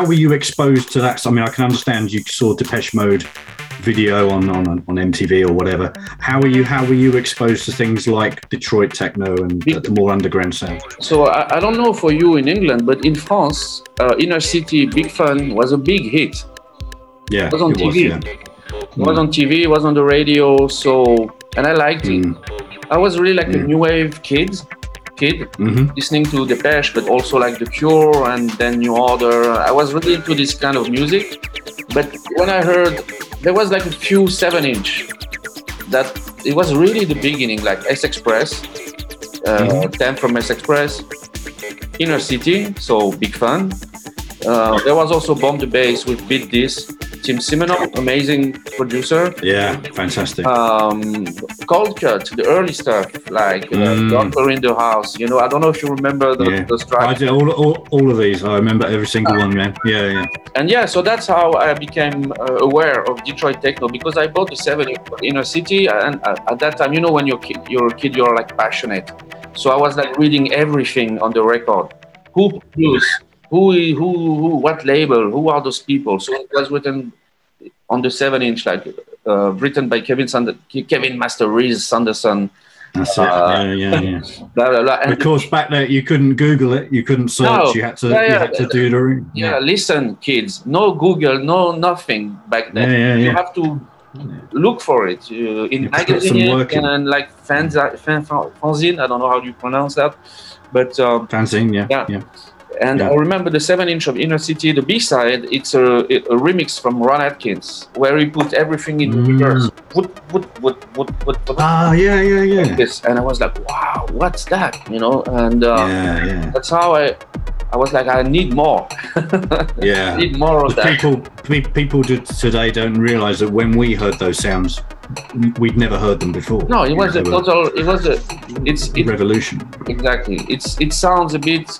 how were you exposed to that? I mean, I can understand you saw Depeche Mode video on on, on MTV or whatever. How were you how were you exposed to things like Detroit techno and uh, the more underground sound? So I, I don't know for you in England, but in France, uh, Inner City Big Fun was a big hit. Yeah, It was on it was, TV. yeah. It was on TV, it was on the radio, so and I liked it. I was really like a new wave kid, kid Mhm. listening to Depeche, but also like The Cure and then New Order. I was really into this kind of music. But when I heard there was like a few seven inch that it was really the beginning, like S Express, uh, 10 from S Express, Inner City, so big fan. Uh, there was also Bomb the Bass with Beat This, Tim Simenon, amazing producer. Yeah, fantastic. Um, Coldcut, the early stuff, like uh, Mm. Doctor in the House. You know, I don't know if you remember the, yeah. those I tracks. did all, all, all of these. I remember every single one, man. Yeah, yeah. And yeah, so that's how I became uh, aware of Detroit techno because I bought the 7 inner city, and uh, at that time, you know, when you're kid, you're a kid, you're like passionate. So I was like reading everything on the record. Who produced? Who, who, who, what label? Who are those people? So it was written on the seven inch, like uh, written by Kevin Sander, Kevin Master Reese Saunderson. That's Uh, it. Yeah, yeah, yeah. (laughs) Blah, blah, blah. And Of course, back there you couldn't Google it. You couldn't search. No. You had to. Yeah, You had to do the. yeah, listen, kids. No Google, no nothing back then. Yeah, yeah, You have to look for it uh, in magazine work and like fans, fan, fanzine. I don't know how you pronounce that, but um, Fanzine, yeah, Yeah. And Yeah. I remember the seven inch of Inner City, the B side. It's a, a remix from Juan Atkins where he put everything in Mm. reverse. Ah, yeah, yeah, yeah. this, and I was like, wow, what's that? You know, and uh, Yeah, yeah, that's how I, I was like, I need more. (laughs) yeah. need more of that. People, people today don't realize that when we heard those sounds, we'd never heard them before. No, it was a total. It was a. It's it, revolution. exactly. It's it sounds a bit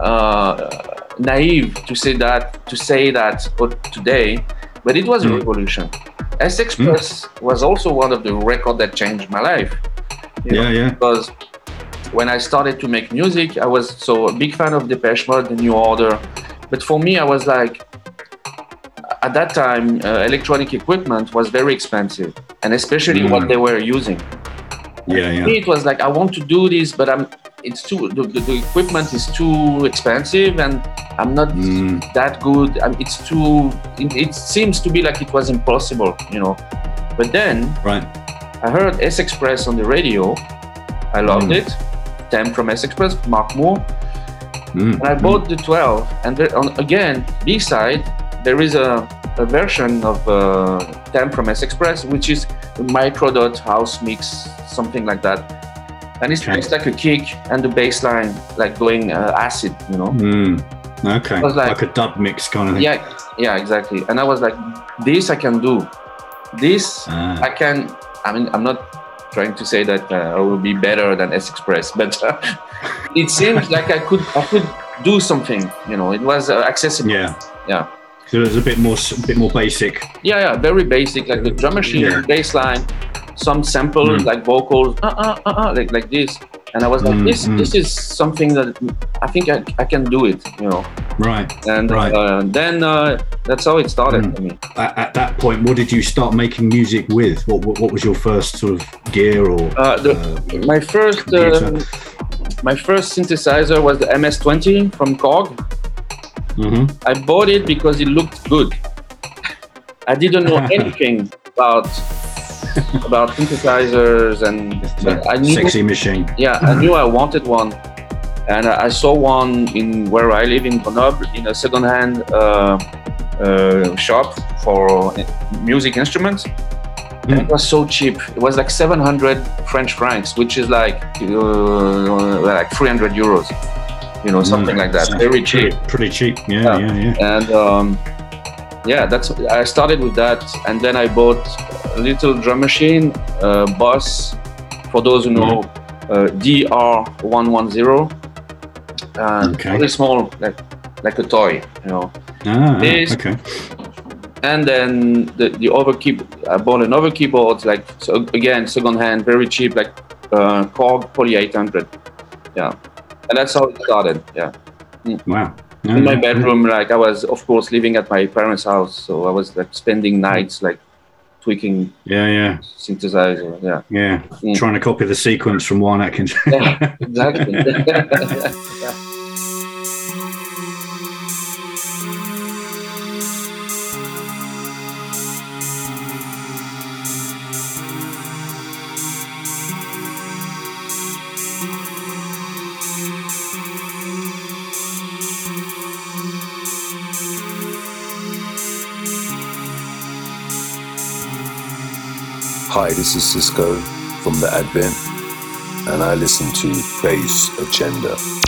uh, naive to say that to say that for today, but it was a Mm. revolution. S Express was also one of the record that changed my life. you know, Yeah, yeah. because when I started to make music, I was so a big fan of Depeche Mode, The New Order. But for me, I was like, at that time, uh, electronic equipment was very expensive, and especially Mm. what they were using. Yeah, yeah. it was like I want to do this, but I'm. It's too. The, the, the equipment is too expensive, and I'm not Mm, that good. Um, it's too. It, it seems to be like it was impossible, you know. But then right. I heard S Express on the radio. I loved Mm. it. Theme from S Express, Mark Moore. Mm, And I bought the 12. And there, on, again, B side, there is a, a version of uh, Theme from S Express, which is micro dot house mix, something like that. And it's, like a kick and the bass line, like going uh, acid, you know? Mm. Okay. like- like, a dub mix kind of thing. Yeah, yeah, exactly. And I was like, this I can do. This Ah, I can. I mean, I'm not trying to say that uh, I will be better than S Express, (laughs) but uh, it seems like I could I could do something. You know, it was uh, accessible. yeah. Yeah. So it was a bit more, a bit more basic. yeah, yeah, very basic, like the drum machine, Yeah. bass line, some samples Mm. like vocals, uh, uh, uh, uh, like like this. And I was like, Mm, this mm. this is something that I think I, I can do it. You know, Right. and Right. uh, then uh, that's how it started Mm. for me. At, at that point, what did you start making music with? What, what, what was your first sort of gear or? Uh, the, uh, my first um, my first synthesizer was the MS20 from Korg. Mhm. I bought it because it looked good. I didn't know (laughs) anything about about synthesizers and I knew Sexy machine. yeah I knew I wanted one and I I saw one in where I live in Grenoble in a second-hand uh, uh, shop for music instruments. And Mm. it was so cheap. It was like 700 French francs, which is like uh, like 300 euros. You know, something like that. Mm. Very cheap. Pretty, pretty cheap. Yeah, Yeah. yeah, yeah. and um, yeah that's i started with that and then i bought a little drum machine uh, boss for those who know uh, dr110 uh, Okay. very small like like a toy you know Ah, ah, This- okay. and then the, the other keyboard i bought another keyboard like so again second hand very cheap like uh, korg poly 800 yeah and that's how it started yeah Wow. No, in my no, bedroom like i was of course living at my parents house so i was like spending nights like tweaking Yeah, yeah, synthesizer yeah yeah. Mm. Trying to copy the sequence from Juan Atkins. yeah exactly (laughs) (laughs) Hi, this is Cisco from the Advent, and I listen to Bass Agenda.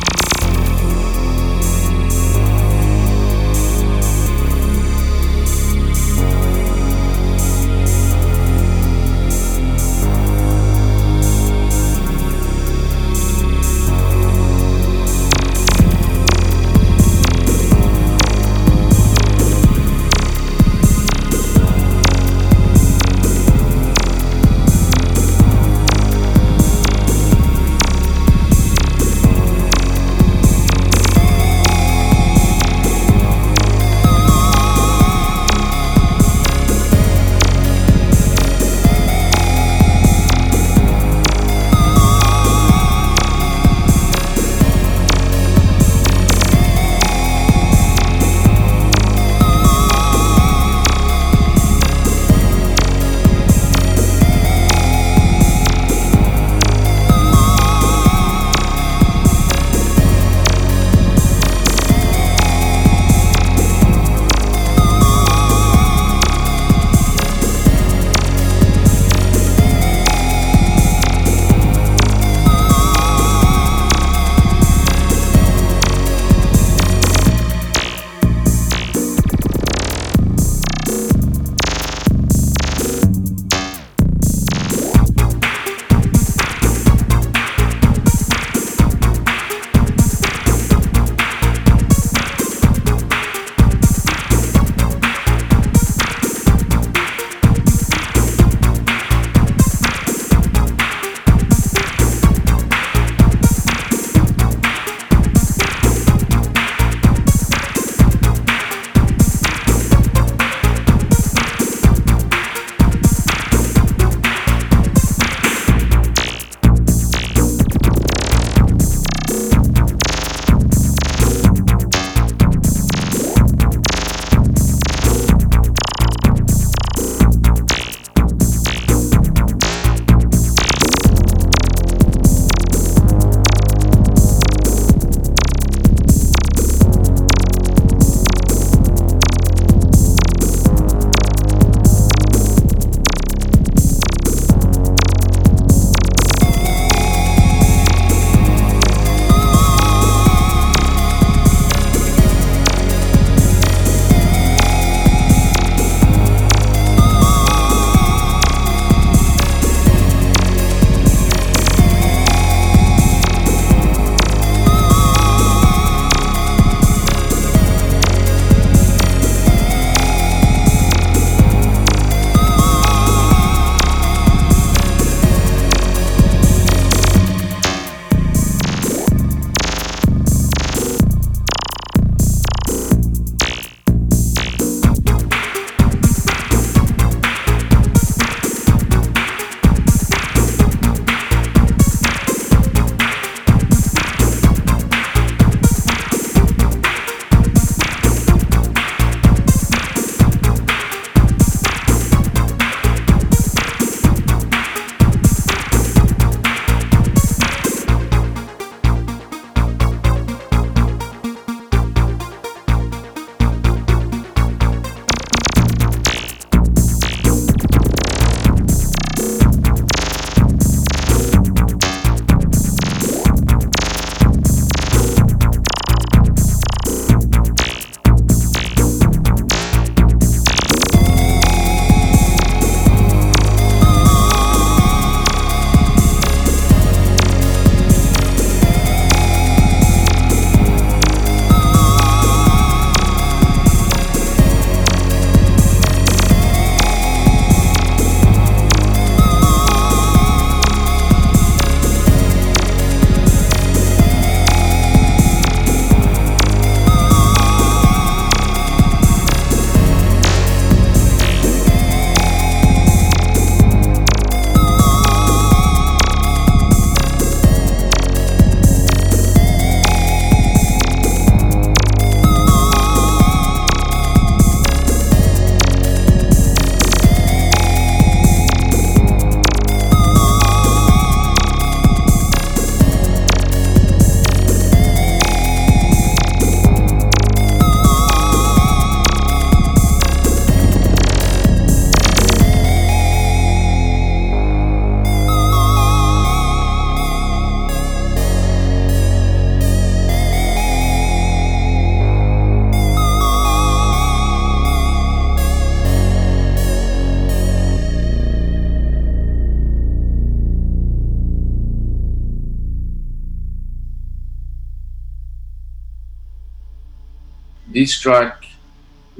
This track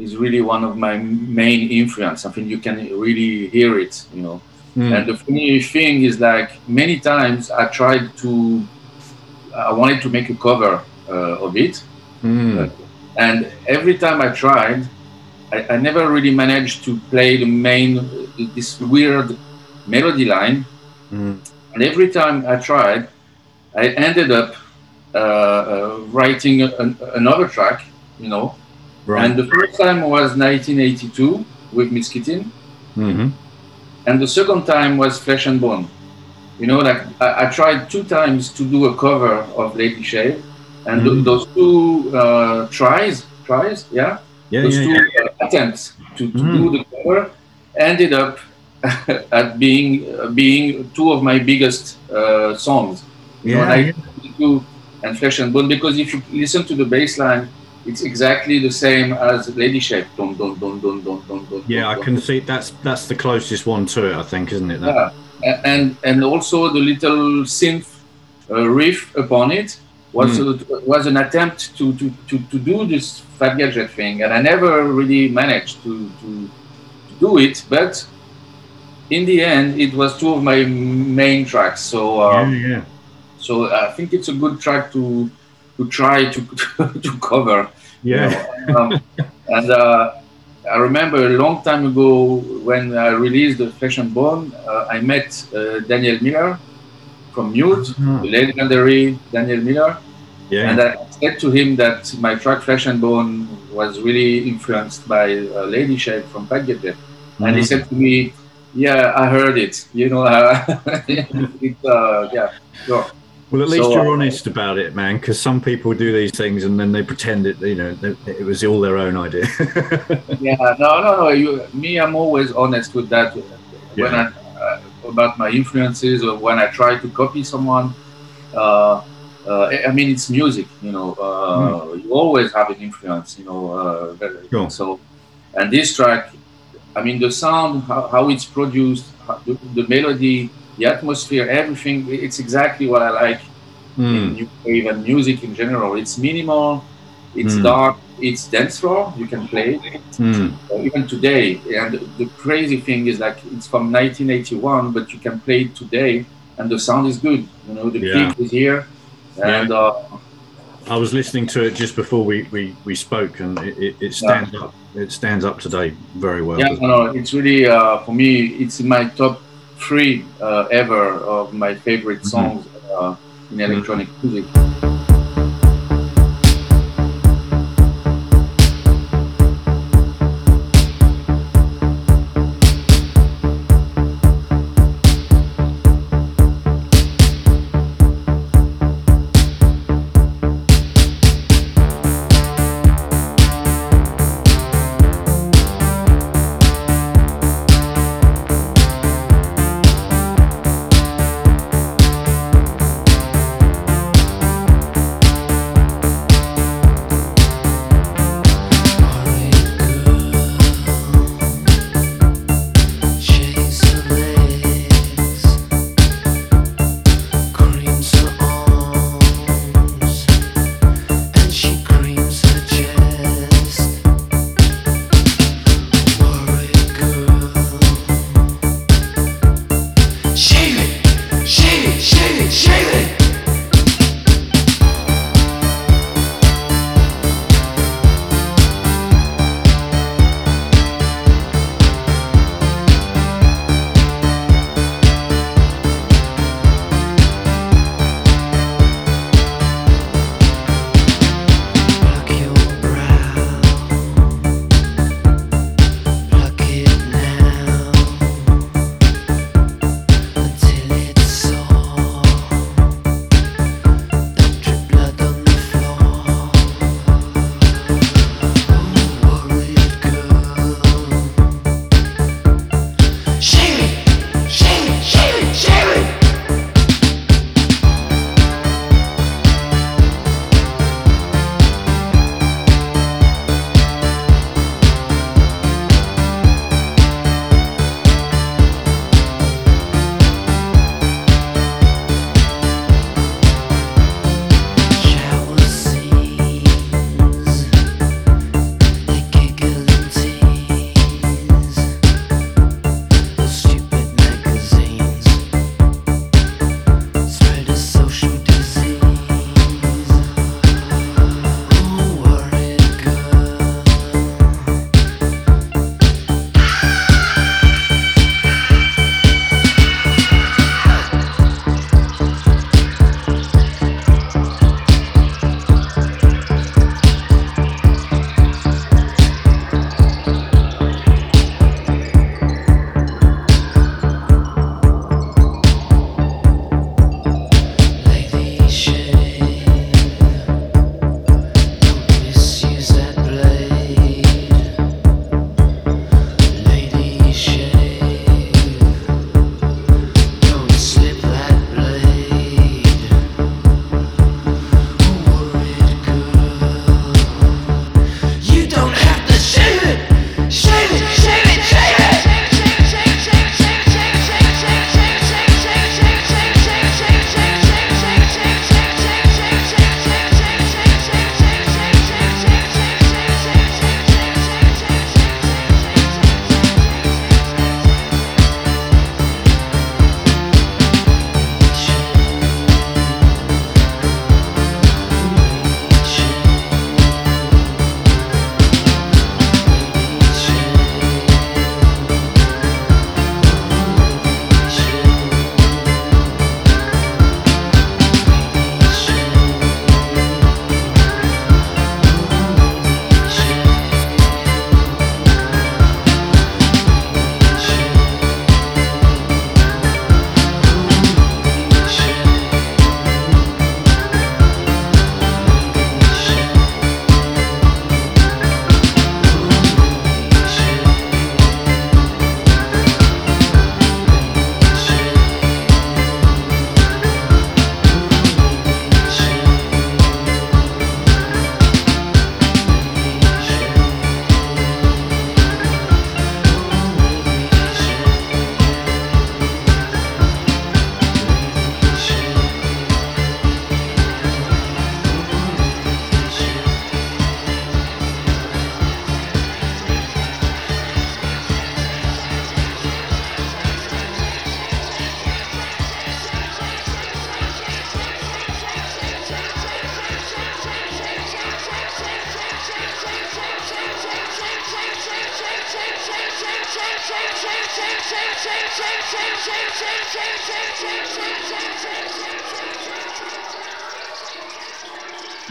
is really one of my main influence. I think you can really hear it, you know. Mm. And the funny thing is, like many times, I tried to, I wanted to make a cover uh, of it, Mm. and every time I tried, I, I never really managed to play the main, this weird melody line. Mm. And every time I tried, I ended up uh, uh, writing an, another track, you know. Right. And the first time was 1982 with Miss Kittin, hmm and the second time was Flesh and Bone. You know, like I, I tried two times to do a cover of Lady Shave, and th- Mhm. those two uh, tries, tries, yeah, Yeah, those yeah, two yeah. uh, attempts to, to Mm. do the cover ended up (laughs) at being uh, being two of my biggest uh, songs. You know, Yeah, like yeah. and Flesh and Bone, because if you listen to the bass line, it's exactly the same as Lady Shave. Dun, dun, dun, dun, dun, dun, dun, Yeah, I can see that's that's the closest one to it. I think, isn't it? That? Yeah, and and also the little synth uh, riff upon it was Hmm. uh, was an attempt to, to, to, to do this Fad Gadget thing, and I never really managed to, to, to do it. But in the end, it was two of my main tracks. So um, yeah, yeah. so I think it's a good track to to try to (laughs) to cover. you Yeah. know. Um, and uh, I remember a long time ago when I released the Flesh and Bone, uh, I met uh, Daniel Miller from Mute, the legendary Daniel Miller, Yeah. and I said to him that my track Flesh and Bone was really influenced by uh, Lady Shave from Paget. And he Mhm. said to me, "Yeah, I heard it. You know, uh, (laughs) it, uh, yeah, sure." Well, at least So, you're uh, honest about it, man. Because some people do these things and then they pretend it. You know, it was all their own idea. (laughs) Yeah, no, no, no. You, me, I'm always honest with that. When I uh, about my influences or when I try to copy someone, uh, uh, I mean, it's music. You know, uh, you always have an influence. You know, uh, Sure. so. And this track, I mean, the sound, how, how it's produced, how, the, the melody, the atmosphere, everything. It's exactly what I like in Mm. new wave and music in general. It's minimal, it's Mm. dark, it's dance floor. You can play it Mm. uh, even today. And the crazy thing is like it's from 1981, but you can play it today, and the sound is good. You know, the Yeah. kick is here, and uh, I was listening to it just before we we, we spoke, and it, it, stands up. It stands up today very well. yeah, no, no, it's really uh, for me. It's in my top three uh, ever of my favorite songs uh, in electronic music.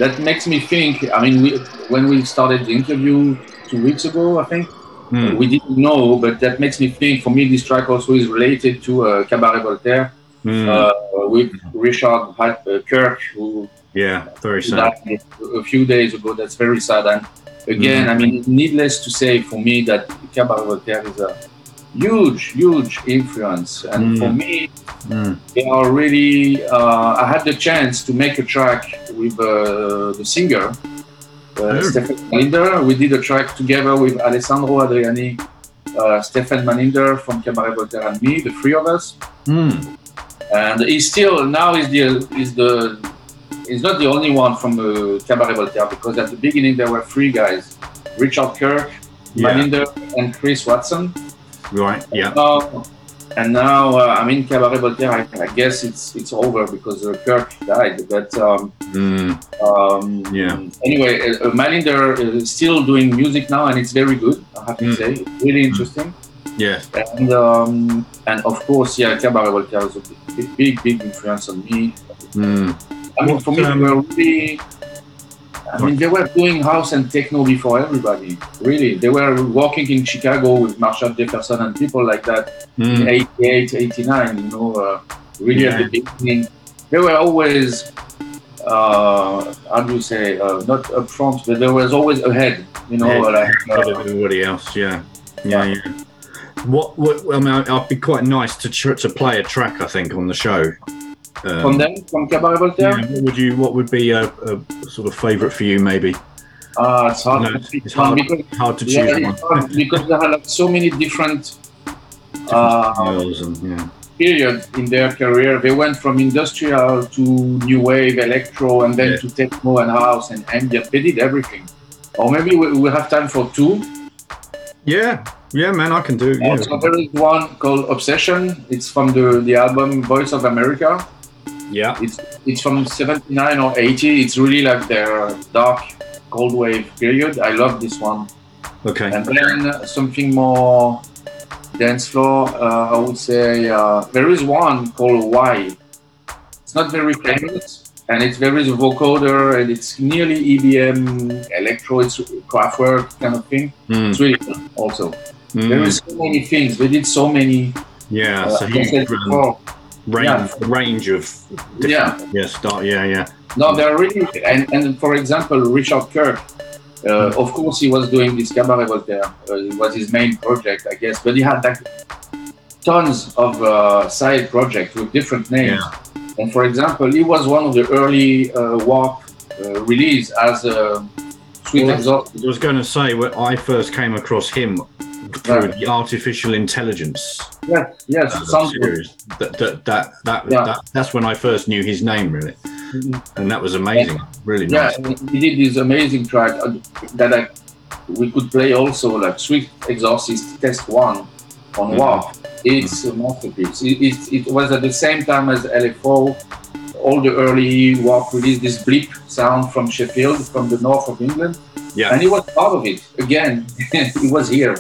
That makes me think. I mean, we, when we started the interview two weeks ago, I think Hmm. we didn't know, but that makes me think. For me, this track also is related to uh, Cabaret Voltaire Hmm. uh, with Richard uh, Kirk, who yeah, very sad. died a few days ago. That's very sad. And again, I mean, needless to say for me that Cabaret Voltaire is a huge, huge influence. And Mm. for me, Mm. they are really. Uh, I had the chance to make a track with uh, the singer. Uh, Mm. Stefan Mallinder. We did a track together with Alessandro Adriani, uh, Stefan Mallinder from Cabaret Voltaire, and me, the three of us Hmm. and he's still now is the is the he's not the only one from uh, Cabaret Voltaire because at the beginning there were three guys, Richard Kirk, Yeah. Mallinder, and Chris Watson. Right. Yeah. Now, and now uh, I mean Cabaret Voltaire. I, I guess it's it's over because uh, Kirk died. But um, Hmm. um, Yeah. Anyway, uh, uh, Mallinder is still doing music now, and it's very good. I have to Mm. say, it's really interesting. Yeah. And um, and of course, yeah, Cabaret Voltaire is a big, big, big influence on me. Hmm. I mean, What, for me, um, were really. I mean, they were doing house and techno before everybody. Really, they were working in Chicago with Marshall Jefferson and people like that in Hmm. 88, 89. You know, uh, really at the beginning, they were always. Uh, how do you say? Uh, not up front, but they was always ahead. You know, Yeah, like ahead uh, of everybody else. Yeah. Yeah. Yeah. What? What? I mean, I'd be quite nice to tr- to play a track. I think on the show. Um, from them, from Cabaret Voltaire. yeah, what would you? What would be a, a sort of favourite for you? Maybe. Ah, it's hard. No, to it's hard- because hard to choose hard because they had like so many different. Uh, and yeah. period in their career. They went from industrial to new wave, electro, and then Yeah. to techno and house and ambient. They did everything. Or maybe we, we have time for two. Yeah. Yeah, man, I can do. Yeah. Uh, so there is one called Obsession. It's from the, the album Voice of America. Yeah. It's it's from 79 or 80. It's really like their dark cold wave period. I love this one. Okay. And then something more dance floor, uh, I would say uh, there is one called Why. It's not very famous, and it's there is a vocoder, and it's nearly EBM electro, it's Kraftwerk kind of thing. Mm. It's really fun also. Mm. There is so many things. They did so many. Yeah. uh, so like I huge said before. range, Yeah. range of. Yeah. Yeah. Start. Yeah. Yeah. No, they're really and, and for example, Richard Kirk. Uh, of course, he was doing this Cabaret Voltaire. Uh, it was his main project, I guess. But he had like tons of uh, side projects with different names. And for example, he was one of the early uh, Warp uh, release as a Sweet Well, Exhaust. I was going to say when I first came across him through Right. the artificial intelligence Yes, yes, uh, series. That, that, that, that, Yeah. that, that's when I first knew his name, really. And that was amazing. Really Yeah, nice. and he did this amazing track uh, that I, we could play also, like Sweet Exorcist Test One on. Warp. It's a masterpiece. It, it, it was at the same time as LFO. All the early Warp released this bleep sound from Sheffield, from the north of England, Yeah. and he was part of it. Again, (laughs) he was here.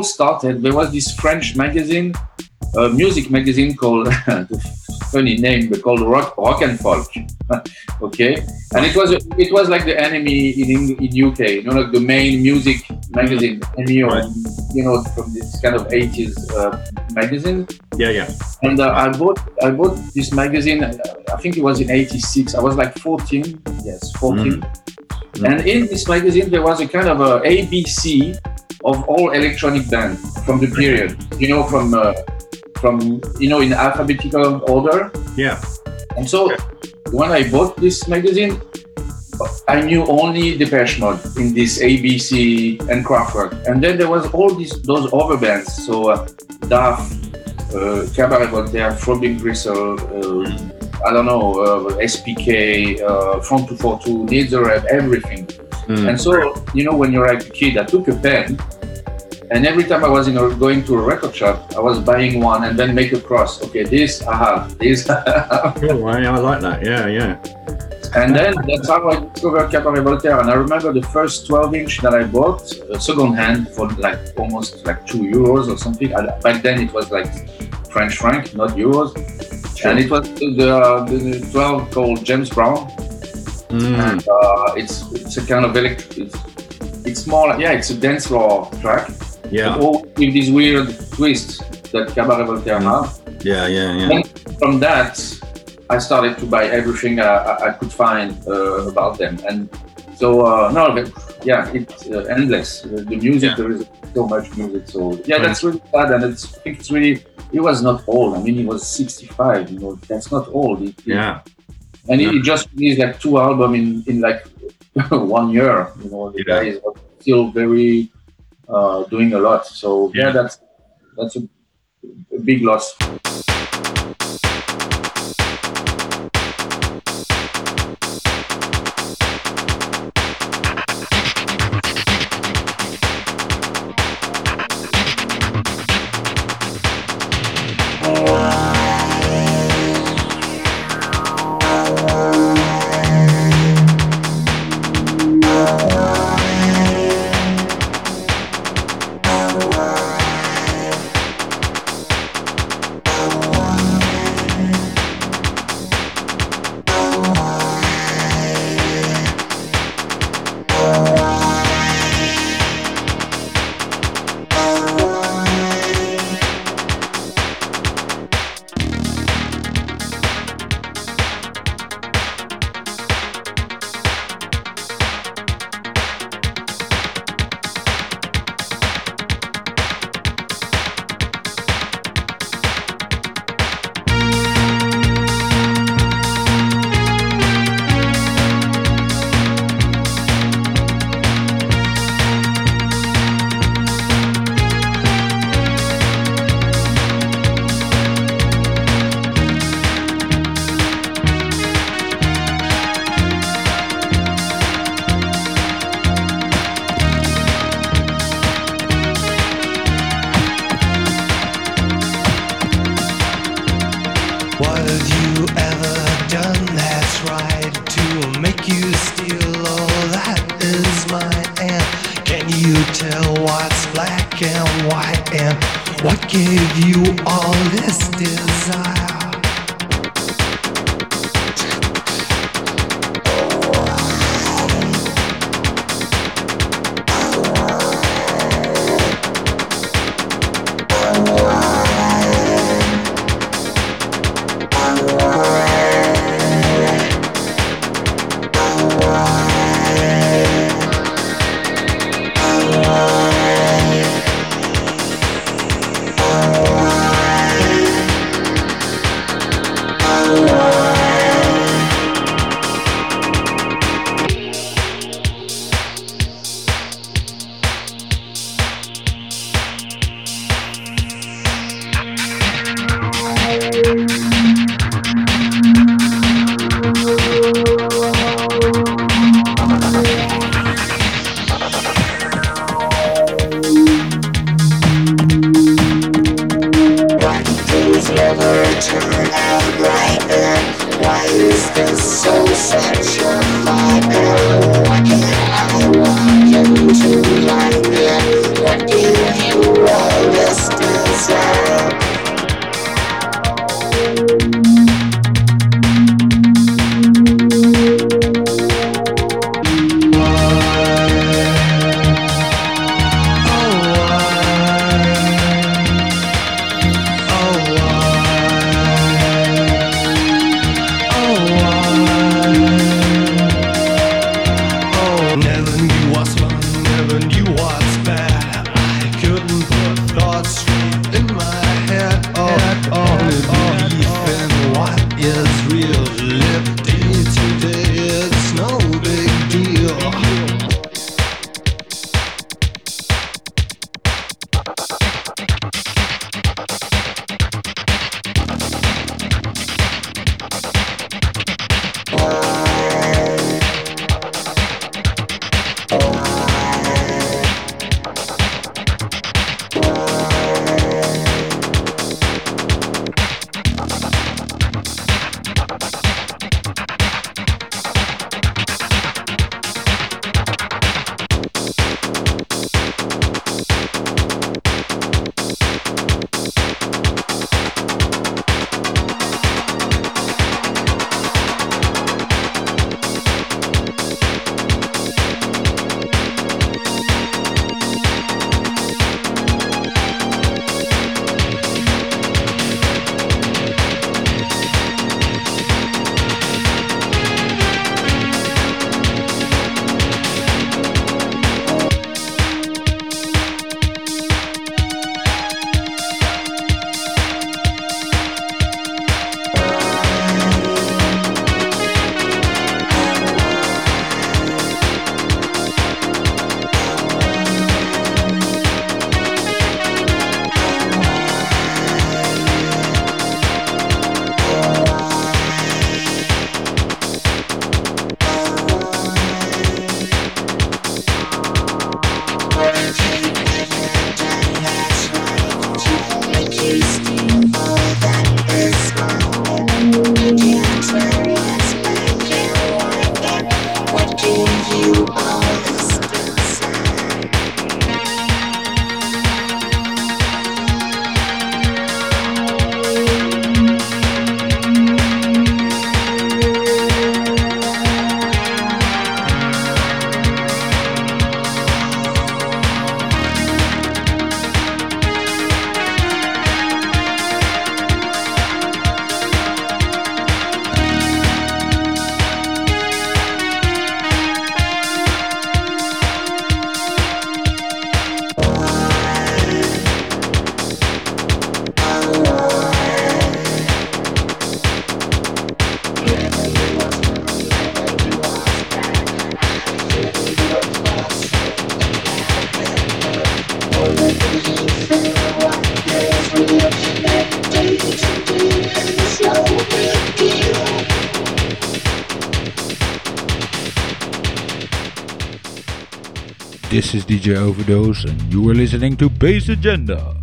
All started. There was this French magazine, uh, music magazine called (laughs) funny name, but called Rock Rock and Folk. (laughs) okay, and it was it was like the NME in in, UK. You know, like the main music magazine, NME or you know from this kind of 80s uh, magazine. Yeah, yeah. And uh, I bought I bought this magazine. I think it was in '86. I was like 14. Yes, 14. And in this magazine, there was a kind of a ABC of all electronic bands from the period. You know, from uh, from you know in alphabetical order. Yeah. And so when I bought this magazine, I knew only Depeche Mode in this ABC and Kraftwerk. And then there was all these those other bands. So uh, DAF, uh, Cabaret Voltaire, Throbbing Gristle, uh, I don't know, uh, SPK, uh, Front 242, Needs everything. And so, you know, when you're like a kid, I took a pen, and every time I was in a, going to a record shop, I was buying one and then make a cross. Okay, this I have, this. (laughs) Cool. I, I like that. Yeah, yeah. And then that's how I discovered Cabaret Voltaire. And I remember the first 12 inch that I bought, uh, second hand for like almost like two euros or something. I, back then it was like French franc, not euros. And it was the, the 12 called James Brown. And uh, it's it's a kind of electric. It's, it's more like, yeah, it's a dance floor track. Yeah. All with this weird twist that Cabaret Voltaire have. Yeah, yeah, yeah. Then from that, I started to buy everything I, I, could find uh, about them, and so uh, no, but, yeah, it's uh, endless. Uh, the music, there is so much music. So yeah, that's really sad, and it's, it's really. He was not old. I mean, he was 65. You know, that's not old. He- Yeah. and he, he just released like two albums in in like (laughs) one year. You know, the guy is still very uh, doing a lot. So yeah, that's that's a, a big loss. This is DJ Overdose, and you are listening to Bass Agenda.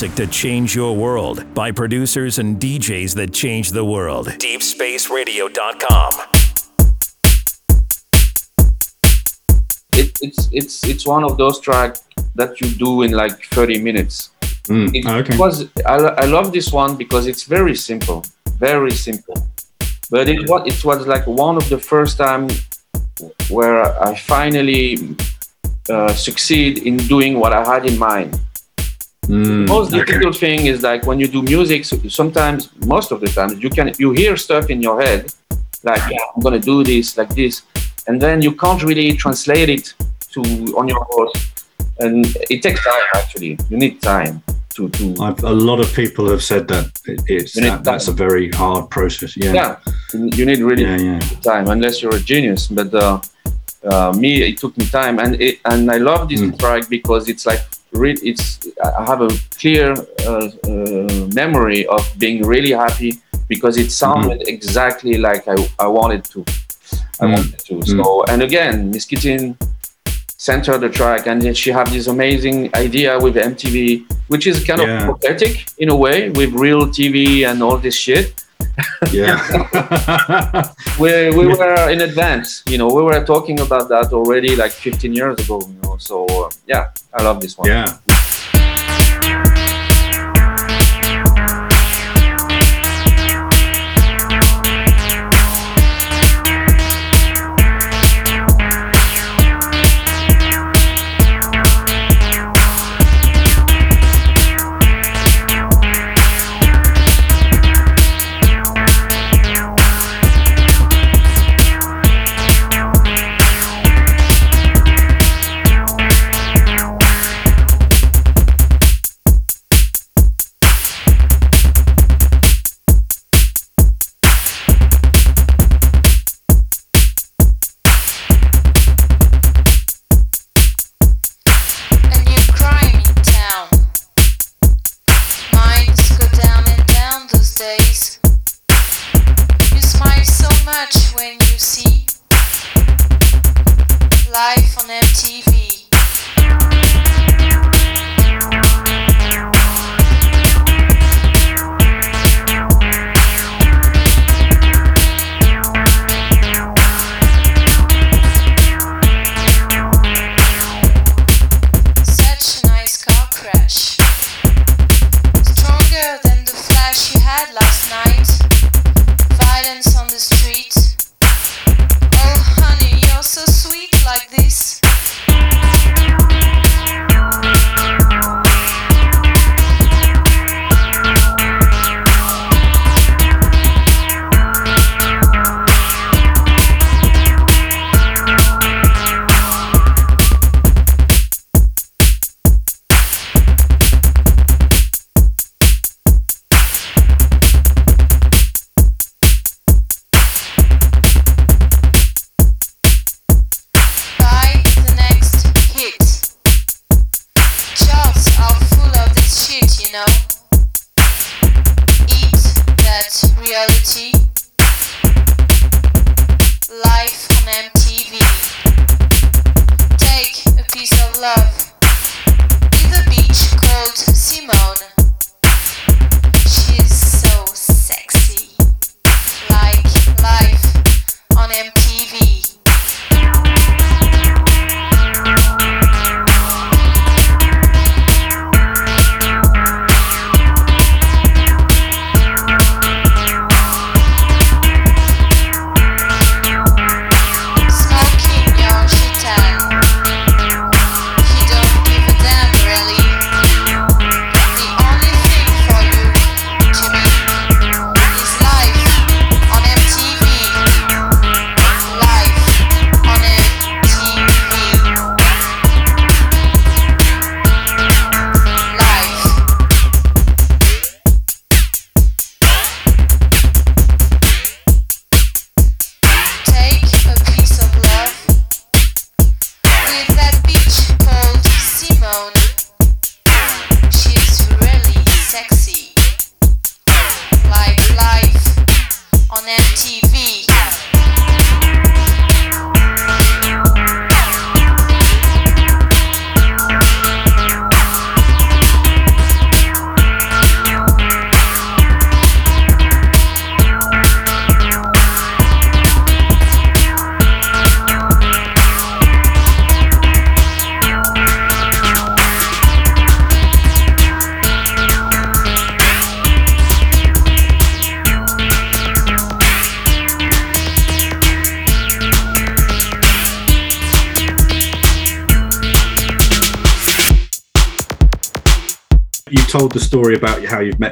Music to change your world by producers and DJs that change the world. DeepSpaceRadio.com. It, it's it's it's one of those tracks that you do in like 30 minutes. Mm, It okay. was I, I love this one because it's very simple, very simple. But it was it was like one of the first time where I finally uh, succeed in doing what I had in mind. Most difficult thing is like when you do music sometimes most of the time you can you hear stuff in your head like yeah, i'm gonna do this like this and then you can't really translate it to on your voice and it takes time actually you need time to to I've, a lot of people have said that it, it's that, that's a very hard process. Yeah. yeah you need really Yeah, yeah. time unless you're a genius but uh, uh, me it took me time and it, and i love this Mm. track because it's like re- it's i have a clear uh, uh, memory of being really happy because it sounded exactly like i, I wanted to. I Mm. wanted to. So and again miss Kittin sent her the track and then she had this amazing idea with mtv which is kind Yeah. of prophetic in a way with real tv and all this shit Yeah. (laughs) we, we were in advance you know we were talking about that already like 15 years ago you know so uh, yeah i love this one yeah.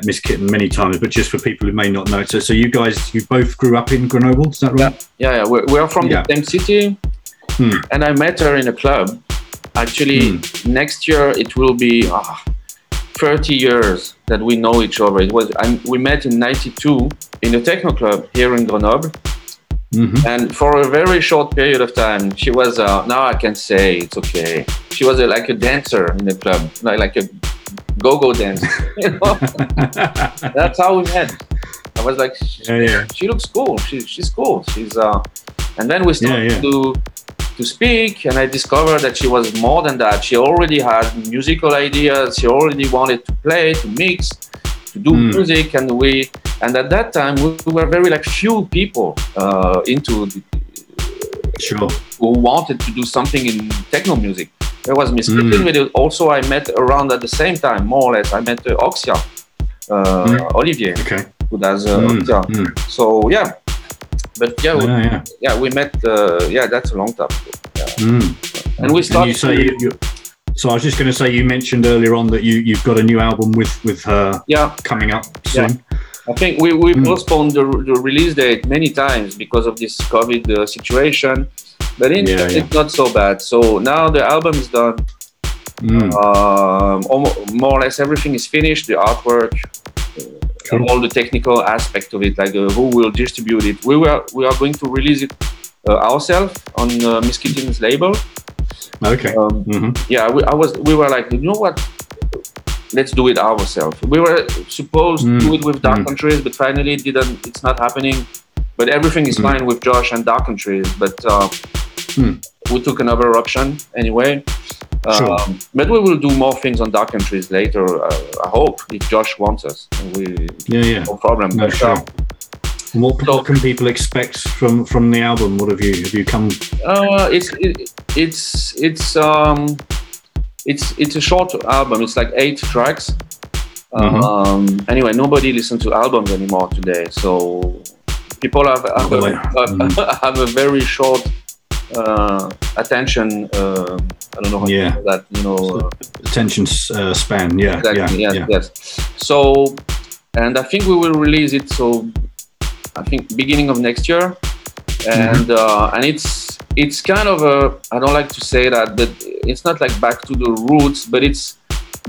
Miss Kittin many times, but just for people who may not know, so so you guys you both grew up in Grenoble, is that right? Yeah, yeah. We're, we're from Yeah. the same city, Hmm. and I met her in a club. Actually, next year it will be ah, 30 years that we know each other. It was I, we met in '92 in a techno club here in Grenoble, Mm-hmm. and for a very short period of time, she was. Uh, now I can say it's okay. She was a, like a dancer in the club, like like a go-go dancer. (laughs) You know? (laughs) That's how we met. I was like, Yeah, yeah. she looks cool. She, she's cool. She's uh, and then we started yeah. to to speak, and I discovered that she was more than that. She already had musical ideas. She already wanted to play, to mix, to do Mm. music, and we and at that time we, we were very like few people uh, into the, Sure. who wanted to do something in techno music. There was Miss Mm. But it- also I met around at the same time, more or less. I met uh, Oxia, uh, Mm. Olivier, Okay. who does uh, Mm, Oxia. mm. So yeah, but yeah, we, Yeah, yeah. yeah, we met. Uh, yeah, that's a long time. ago. Yeah. Mm. And we And started. you say you, you, so I was just going to say you mentioned earlier on that you you've got a new album with with her yeah, coming up Yeah. soon. I think we, we Mm. postponed the, the release date many times because of this COVID uh, situation, but in Yeah, yeah. it's not so bad. So now the album is done. Mm. Um, almo- more or less everything is finished. The artwork, uh, all the technical aspect of it, like uh, who will distribute it. We were we are going to release it uh, ourselves on uh, Miss Kittin's label. Okay. Um, Mhm. yeah, we, I was. We were like, you know what? Let's do it ourselves. We were supposed to do it with Dark Entries, but finally it didn't. It's not happening. But everything is fine with Josh and Dark Entries. But uh, Hmm. we took another option anyway. Sure. Um, but we will do more things on Dark Entries later. Uh, I hope if Josh wants us, we Yeah, yeah. no problem. No, But, sure. And what, what can people expect from from the album? What have you have you come? Uh, it's it, it's it's um it's it's a short album. It's like eight tracks. Mhm. Um, anyway, nobody listens to albums anymore today, so people have have, a, yeah. (laughs) have, a very short uh, attention. Uh, I don't know how Yeah. to call that. You know. Uh, Attention uh, span, yeah, exactly. yeah, yes, yeah. yes. So, and I think we will release it. So, I think beginning of next year, and Mm-hmm. uh, and it's it's kind of a I don't like to say that, but it's not like back to the roots, but it's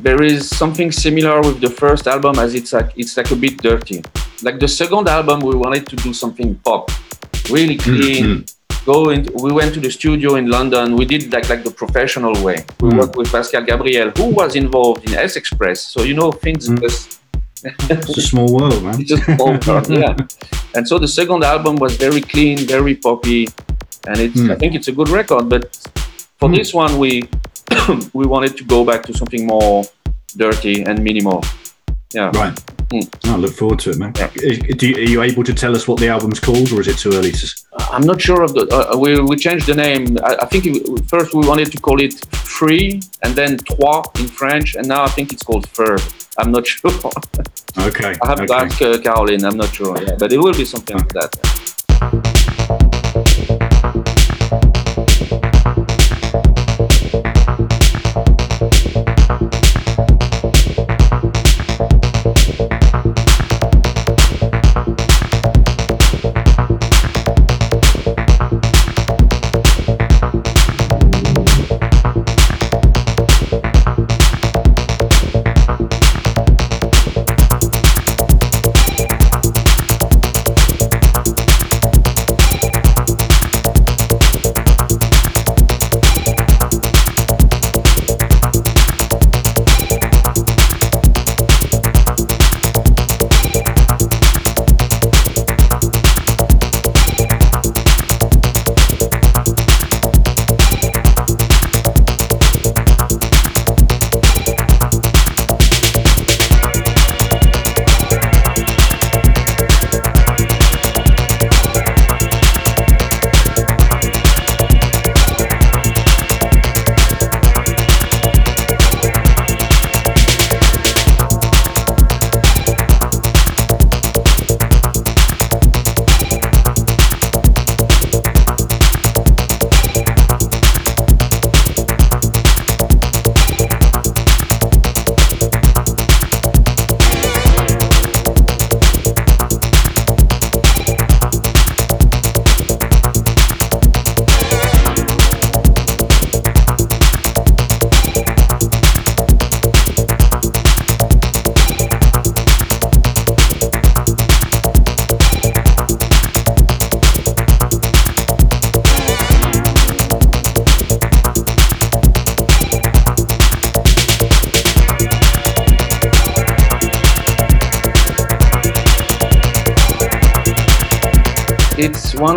there is something similar with the first album as it's like it's like a bit dirty. Like the second album, we wanted to do something pop, really clean. Mm-hmm. Go in, we went to the studio in London. We did like like the professional way. We Mm. worked with Pascal Gabriel, who was involved in S Express. So you know things Mm. just It's a small world, man. it's just (laughs) over, yeah. And so the second album was very clean, very poppy, and it's Mm. I think it's a good record. But for this one, we (coughs) we wanted to go back to something more dirty and minimal. Yeah. Right. Mm. I look forward to it, man. Do you, are you able to tell us what the album's called, or is it too early to? I'm not sure of the. Uh, we we changed the name. I, I think it, first we wanted to call it Free, and then Trois in French, and now I think it's called Fur. I'm not (laughs) sure. Okay. I have to ask uh, Caroline. I'm not sure. Yeah, but it will be something like that.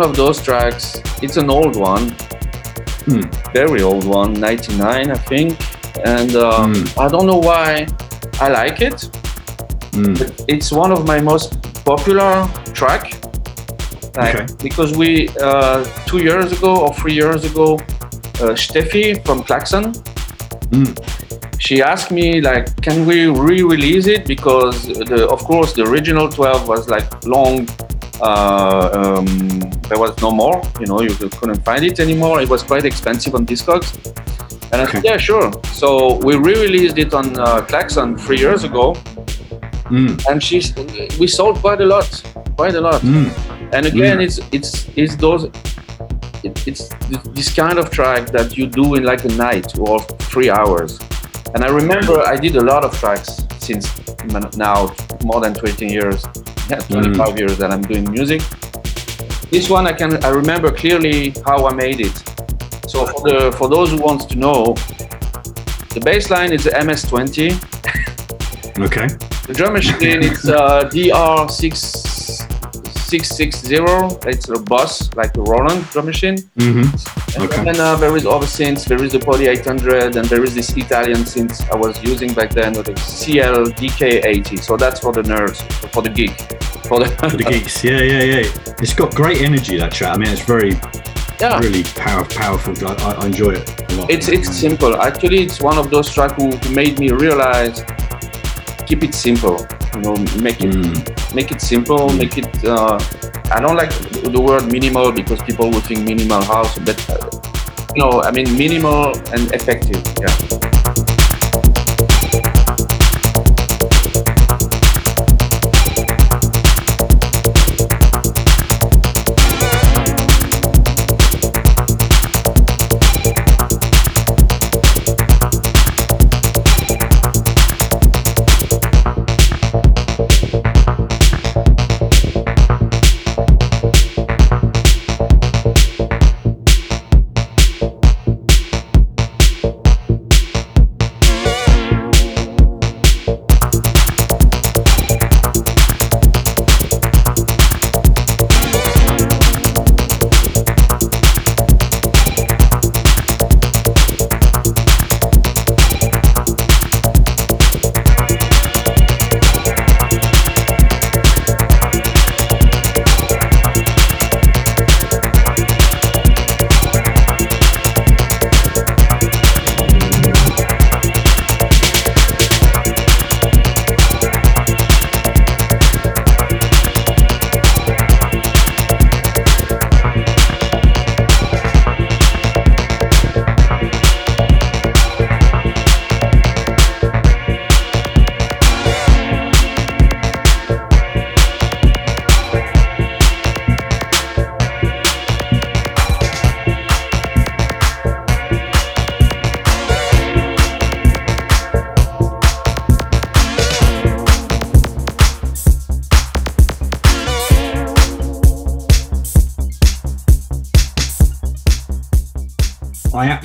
Of those tracks. It's an old one, Hmm. very old one, 99, I think. And um, I don't know why I like it. Hmm. But it's one of my most popular track. Like, Okay. Because we uh, two years ago or three years ago, uh, Steffi from Klakson, Mm. she asked me like, can we re-release it? Because the, of course the original 12 was like long. Uh, um, there was no more. You know, you couldn't find it anymore. It was quite expensive on Discogs. And I said, yeah, sure. So we re-released it on uh, Klakson three years ago, Mm. and she's we sold quite a lot, quite a lot. Mm. And again, Mm. it's it's it's those it, it's this kind of track that you do in like a night or three hours. And I remember I did a lot of tracks since now more than 20 years, yeah, 25 years that I'm doing music. This one I can I remember clearly how I made it. So for the for those who wants to know, the bass line is the MS20. Okay. The drum machine is uh, DR660. It's a Boss, like a Roland drum machine. Mm-hmm. And then uh, there is other synths. There is the Poly 800, and there is this Italian synth I was using back then, with the Siel DK80. So that's for the nerds, for the geek, for the, For the (laughs) geeks. Yeah, yeah, yeah. It's got great energy that track. I mean, it's very, Yeah. really power, powerful. I, I- enjoy it a lot. It's it's simple. Actually, it's one of those tracks who made me realize keep it simple. You know, make it make it simple. Make it. Uh, I don't like the word minimal because people would think minimal house, but uh, you know, I mean minimal and effective. Yeah.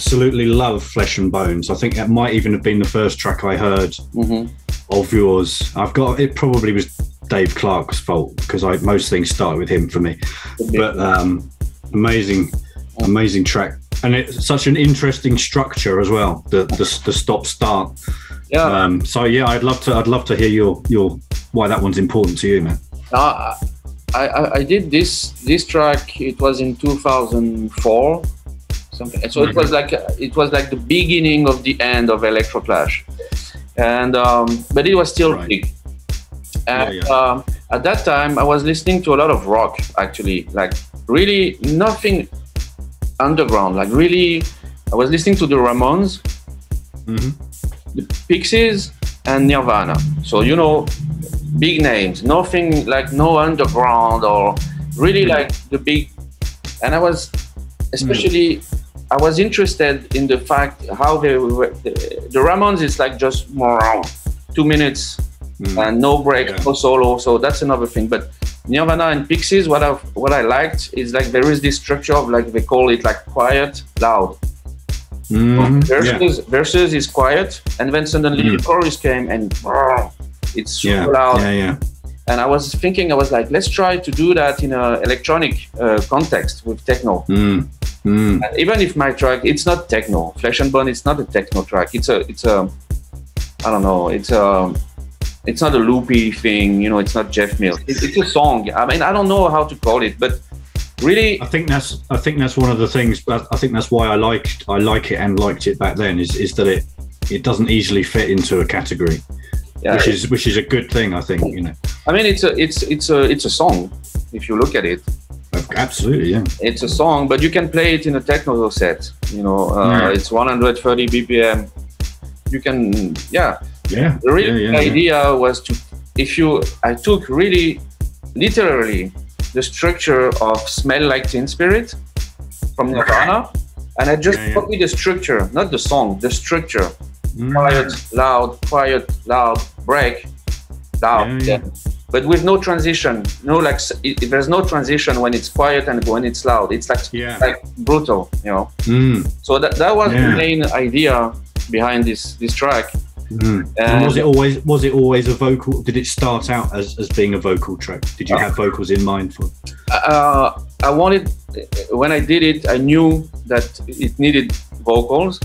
Absolutely love Flesh and Bones. I think that might even have been the first track I heard Mhm. of yours. I've got it. Probably was Dave Clarke's fault because I most things start with him for me. But um, amazing, amazing track, and it's such an interesting structure as well. The the, the stop start. Yeah. Um, so yeah, I'd love to. I'd love to hear your your why that one's important to you, man. Uh, I, I I did this this track. It was in 2004, something. So it was like it was like the beginning of the end of Electroclash, and um, but it was still big. And Um, at that time, I was listening to a lot of rock. Actually, like really nothing underground. Like really, I was listening to the Ramones, the Pixies, and Nirvana. So you know, big names. Nothing like no underground or really like the big. And I was, especially, I was interested in the fact how they were. The, the Ramones is like just more two minutes and no break, no solo. So that's another thing. But Nirvana and Pixies, what I what I liked is like there is this structure of like they call it like quiet, loud. Mhm. Versus versus is quiet, and then suddenly the chorus came and it's super Yeah, loud. yeah, yeah. and I was thinking, I was like, let's try to do that in an electronic uh, context with techno. Mm. Mm. Even if my track, it's not techno. Flesh and Bone, it's not a techno track. It's a, it's a, I don't know. It's a, it's not a loopy thing. You know, it's not Jeff Mills. It, it's a song. I mean, I don't know how to call it, but really, I think that's I think that's one of the things. But I think that's why I liked I like it and liked it back then. Is is that it it doesn't easily fit into a category, Yeah. which is which is a good thing. I think you know. I mean, it's a, it's, it's a, it's a song. If you look at it, Absolutely, yeah. it's a song, but you can play it in a techno set. You know, uh, Yeah. it's 130 BPM. You can, yeah. Yeah. The real yeah, yeah, idea was to, if you, I took really, literally, the structure of "Smell Like Teen Spirit" from Nirvana, and I just yeah. copied the structure, not the song, the structure. Mm. Quiet, loud, quiet, loud, break, loud. But with no transition, no like it, there's no transition when it's quiet and when it's loud. It's like Yeah. like brutal, you know. Mm. So that that was Yeah. the main idea behind this this track. Mm. Was it always was it always a vocal? Did it start out as, as being a vocal track? Did you have vocals in mind for? uh, I wanted when I did it, I knew that it needed vocals,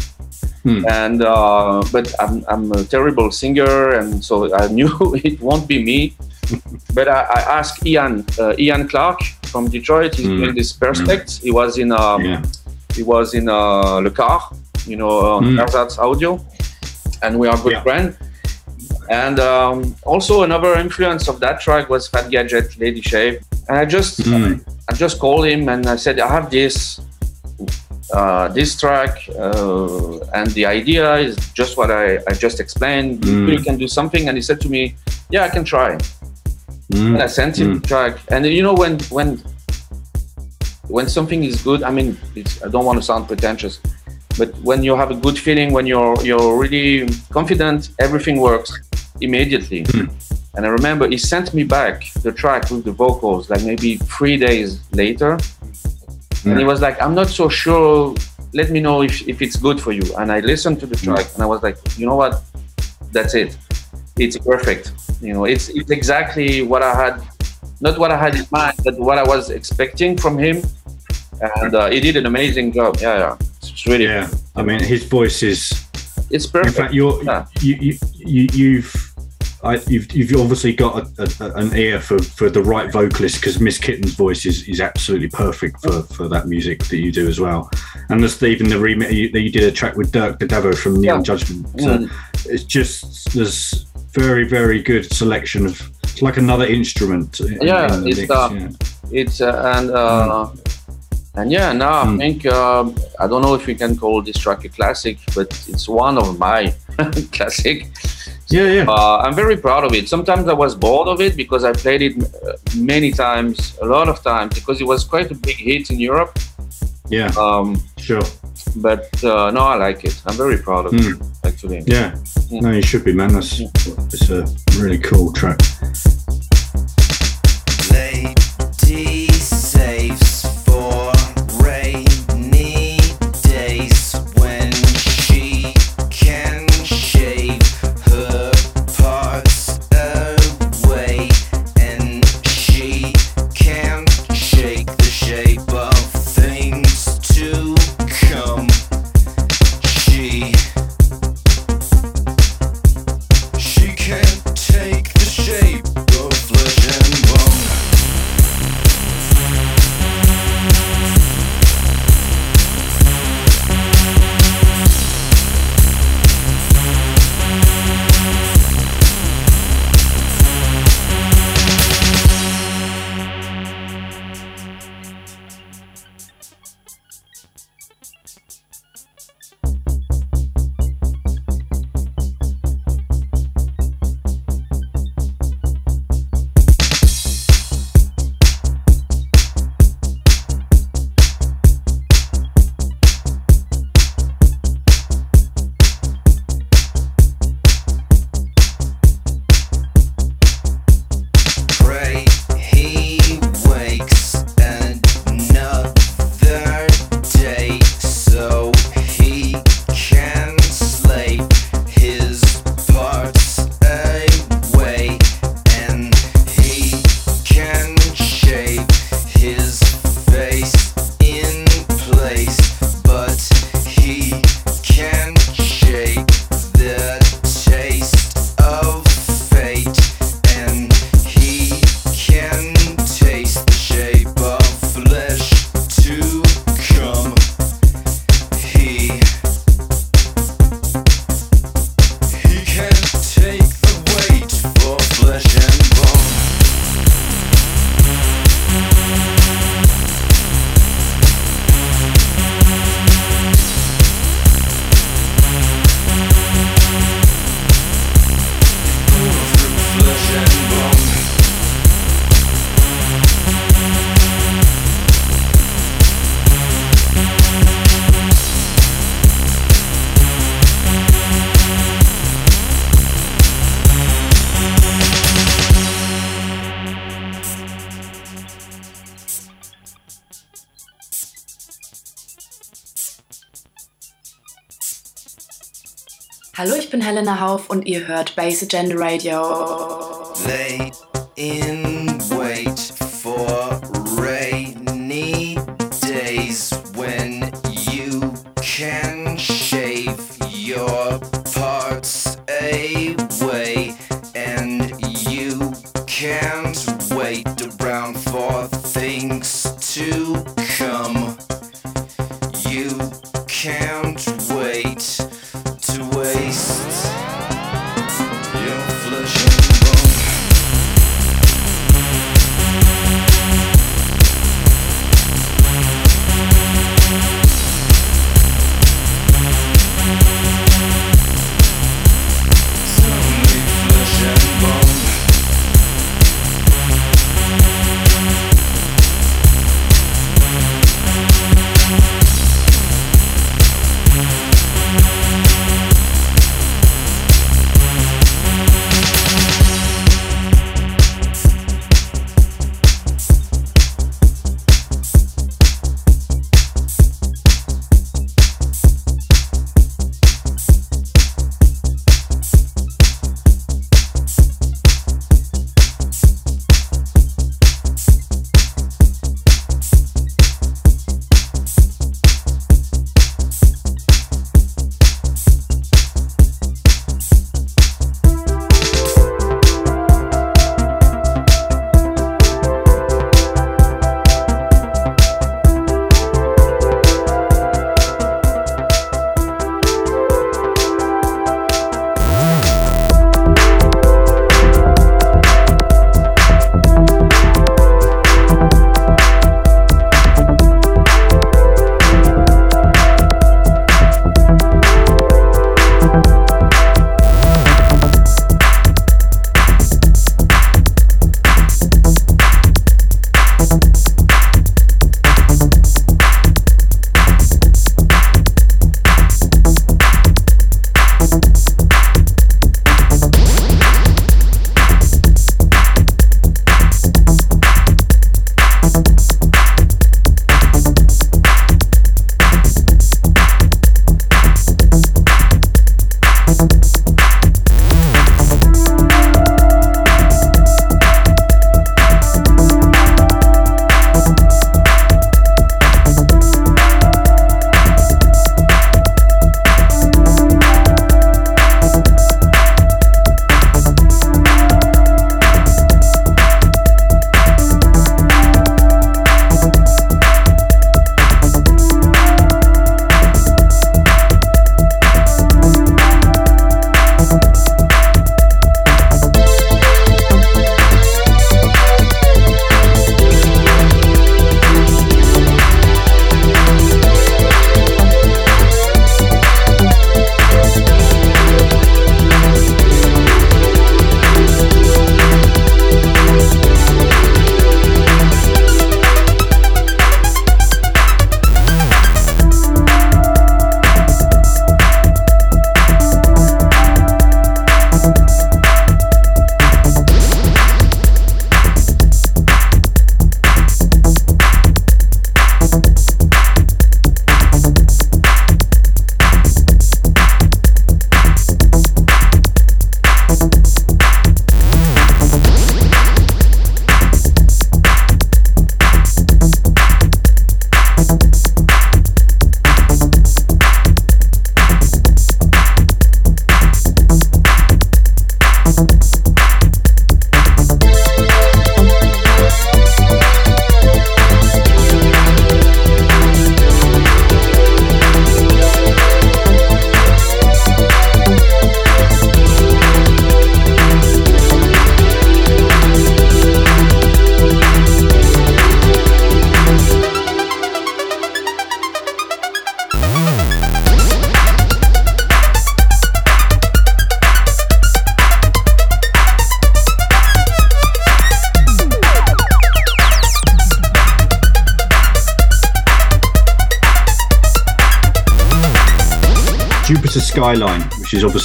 Hmm. and uh, but I'm, I'm a terrible singer, and so I knew (laughs) it won't be me. (laughs) but I, I asked Ian uh, Ian Clark from Detroit. He's Hmm. doing this Perspects. He was in um, Yeah. he was in uh, Le Car, you know, on Hmm. Ersatz Audio, and we are good Yeah. friends. And um, also another influence of that track was Fad Gadget, Lady Shave. And I just Mm. I just called him and I said I have this uh, this track uh, and the idea is just what I, I just explained. Mm. You can do something and he said to me, Yeah, I can try. Mm. And I sent him the track. And you know when when when something is good, I mean it's, I don't want to sound pretentious, but when you have a good feeling, when you're you're really confident, everything works immediately. And I remember he sent me back the track with the vocals like maybe three days later. And he was like, I'm not so sure. Let me know if, if it's good for you. And I listened to the track and I was like, you know what? That's it. It's perfect. You know, it's it's exactly what I had, not what I had in mind, but what I was expecting from him. And uh, he did an amazing job. Yeah, yeah. It's really, Yeah. I mean, his voice is. it's In perfect. fact, you're Yeah. you, you you you've. I, you've, you've obviously got a, a, an ear for, for the right vocalist because Miss Kittin's voice is, is absolutely perfect for, for that music that you do as well. And there's even the remit you, that you did a track with Dirk Da Davo from Neon Yeah. Judgement. So Mm. it's just there's very very good selection of it's like another instrument. in- Yeah, in it's, mix, uh, yeah. it's uh, and uh, and yeah now Mm. i think um, i don't know if we can call this track a classic but it's one of my (laughs) classic Yeah, yeah. uh, i'm very proud of it sometimes i was bored of it because i played it uh, many times a lot of times because it was quite a big hit in europe Yeah, um, sure. but uh, no i like it i'm very proud of it actually Yeah. No, you should be, man. That's it's a really cool track. Lady saves Helena Hauf und ihr hört Bass Agenda Radio.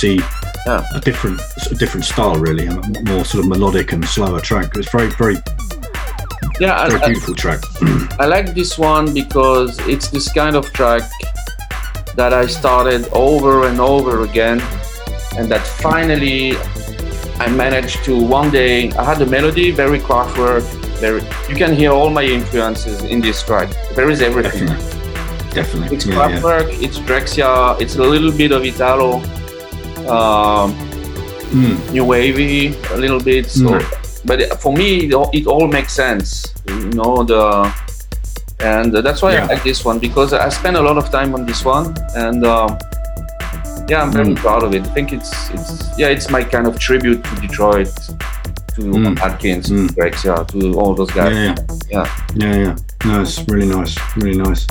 Is obviously a different a different style, really, a m- more sort of melodic and slower track. It's very very Yeah, very I- beautiful track. I like this one because it's this kind of track that I started over and over again and that finally I managed to one day. I had a melody, very Kraftwerk, very. You can hear all my influences in this track. There is everything. Definitely. Definitely. It's Yeah, yeah. It's Drexciya, it's a little bit of Italo, um, Mm. new wavy, a little bit. So, Mm. but for me, it all, it all makes sense. You know the, and that's why Yeah. I like this one because I spent a lot of time on this one, and um, yeah, I'm very Mm. proud of it. I think it's it's yeah, it's my kind of tribute to Detroit, to Mm. Atkins, to Drexciya, to all those guys. Yeah, yeah. Yeah, yeah. No, it's really nice. Really nice.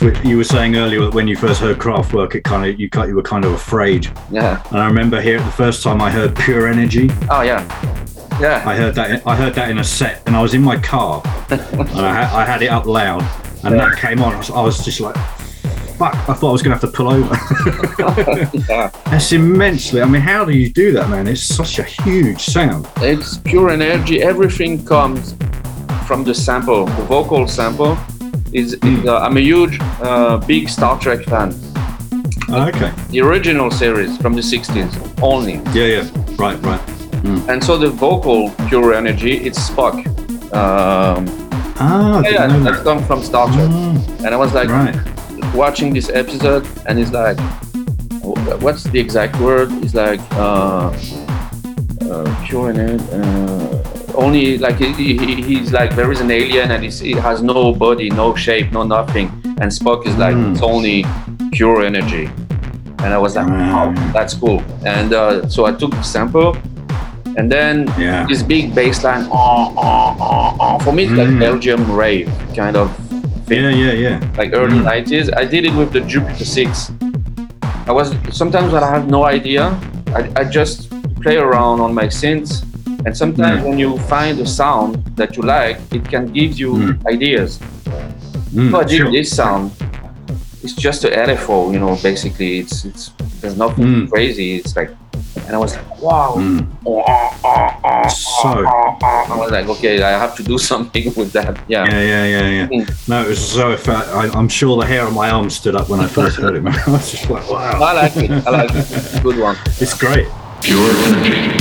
Track of yours, which you were saying earlier that when you first heard Kraftwerk, it kind of you cut you were kind of afraid. Yeah. And I remember here the first time I heard Pure Energy. Oh yeah. Yeah. I heard that. I heard that in a set, and I was in my car, (laughs) and I, ha- I had it up loud, and that came on. I was, I was just like, "Fuck!" I thought I was going to have to pull over. (laughs) That's immensely. I mean, how do you do that, man? It's such a huge sound. It's pure energy. Everything comes from the sample, the vocal sample. Is, is uh, I'm a huge, uh, big Star Trek fan. Oh, okay. The original series from the 60s only. Yeah, yeah. Right, right. And so the vocal pure energy, it's Spock. Um, Ah, yeah, didn't that's come from Star Trek. And I was like Right. watching this episode, and it's like, what's the exact word? It's like uh, uh, pure energy. Uh, only like he, he, he's like there is an alien and he has no body, no shape, no nothing. And Spock is like Hmm. it's only pure energy. And I was like, wow, that's cool. And uh, so I took the sample, and then Yeah. this big bass line. Oh, oh, oh. For me, it's like Mm. Belgium rave kind of thing Yeah, yeah, yeah. like early 90s. I did it with the Jupiter 6. I was sometimes when I have no idea, I, I just play around on my synths. And sometimes Mm. when you find a sound that you like, it can give you ideas. Mm, so I did sure. this sound. It's just a LFO, you know, basically. It's it's there's nothing Mm. crazy. It's like and I was like, wow. Mm. Oh, oh, oh, oh, So oh, (laughs) oh. I was like, okay, I have to do (laughs) something with that. Yeah. Yeah, yeah, yeah, yeah. No, it was so. Fat. I, I'm sure the hair on my arm stood up when I first heard it. (laughs) I was just like, wow. I like it. I like it. Good one. It's great. Pure energy.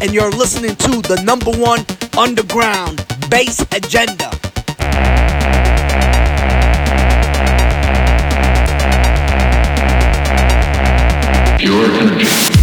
And you're listening to the number one underground bass agenda. Pure energy.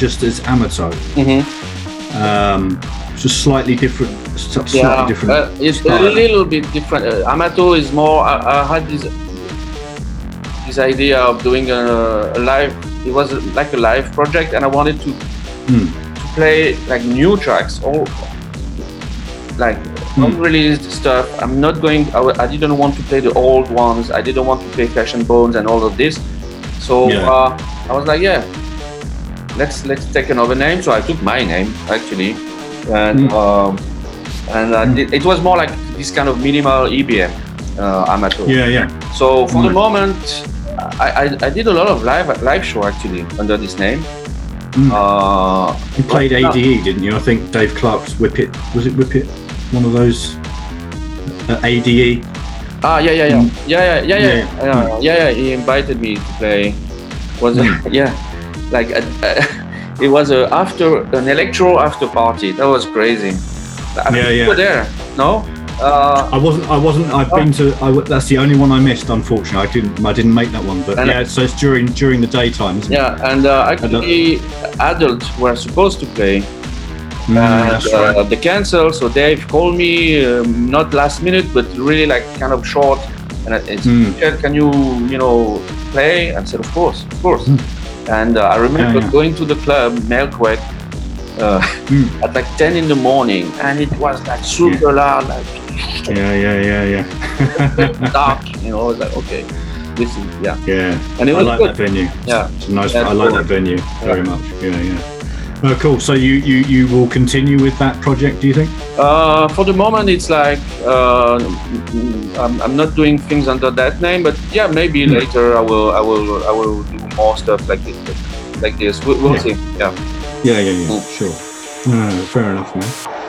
Just as Amato. Mhm. Um, just slightly different, slightly Yeah, different. uh, it's a little bit different. Uh, Amato is more. I, I had this this idea of doing a, a live. It was like a live project, and I wanted to Hmm. to play like new tracks, all like Hmm. unreleased stuff. I'm not going. I, I, didn't want to play the old ones. I didn't want to play Flesh and Bones and all of this. So Yeah. uh, I was like, yeah, let's let's take another name. So I took my name actually, and Hmm. um, and I did, it was more like this kind of minimal EBM uh, amateur. Yeah, yeah. So for the moment, I, I, I did a lot of live live show actually under this name. Mm. Uh, You played uh, ADE, didn't you? I think Dave Clarke's Whip It. Was it Whip It? One of those uh, ADE. Ah, yeah, yeah, yeah, Mm. yeah, yeah, yeah, yeah, Yeah, yeah, yeah, yeah. He invited me to play. Was yeah, like uh, uh, (laughs) it was a after an electro after party. That was crazy. I mean, Yeah, you yeah. were there, no? Uh, I wasn't. I wasn't. I've been to. I, that's the only one I missed. Unfortunately, I didn't. I didn't make that one. But And- yeah, so it's during during the daytime. Isn't yeah, and uh, actually, adults were supposed to play. Mm, and uh, right. they canceled. So Dave called me, um, not last minute, but really like kind of short. And I- it's, Mm. Can you, you know, play? I said, of course, of course. And uh, I remember. Yeah, yeah. going to the club, Melkweg, uh, (laughs) Mm. at like 10 in the morning, and it was like super loud, like Yeah, yeah, yeah, yeah. (laughs) dark. (laughs) You know, I was like, okay, this is yeah. yeah. And it I was like good. that venue. Yeah. It's nice. Yeah, I like cool. that venue very Yeah. much. Yeah, yeah. Oh, cool. So you you you will continue with that project? Do you think? Uh, for the moment, it's like uh, mm, I'm, I'm not doing things under that name, but yeah, maybe Hmm. later I will I will I will do more stuff like this. Like this, we'll, we'll Yeah. see. Yeah. Yeah, yeah, yeah. Mm. Sure. No, fair enough, man.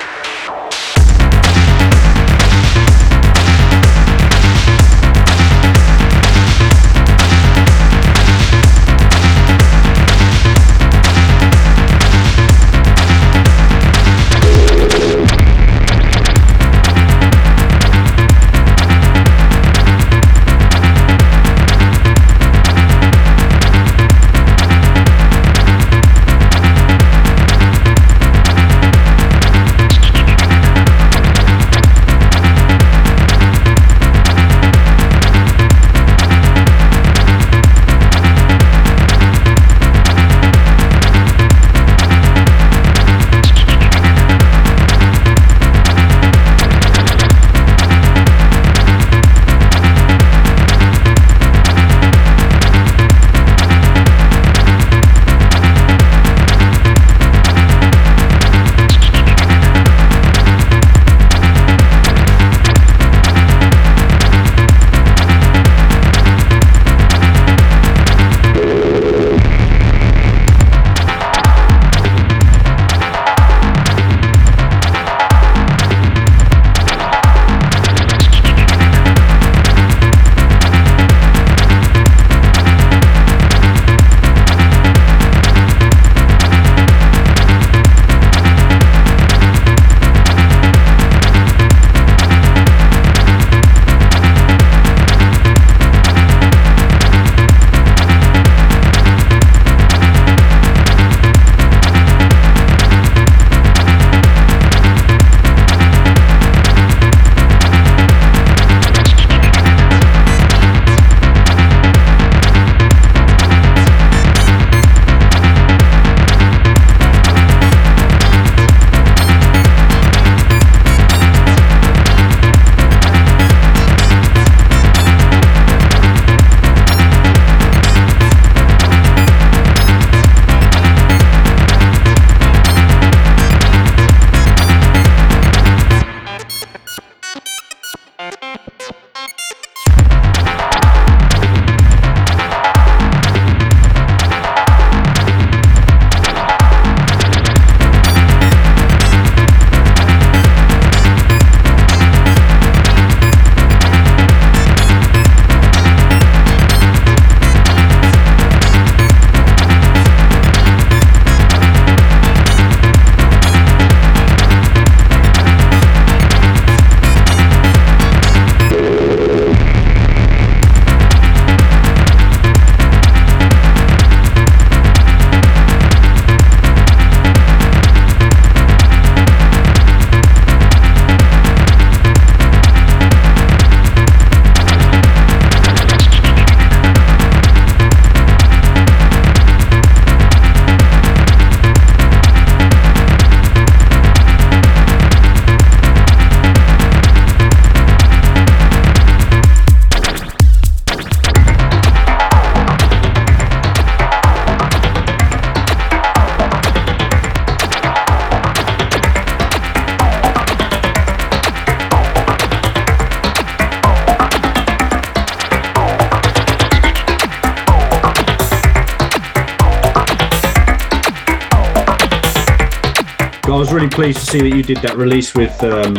Pleased to see that you did that release with um,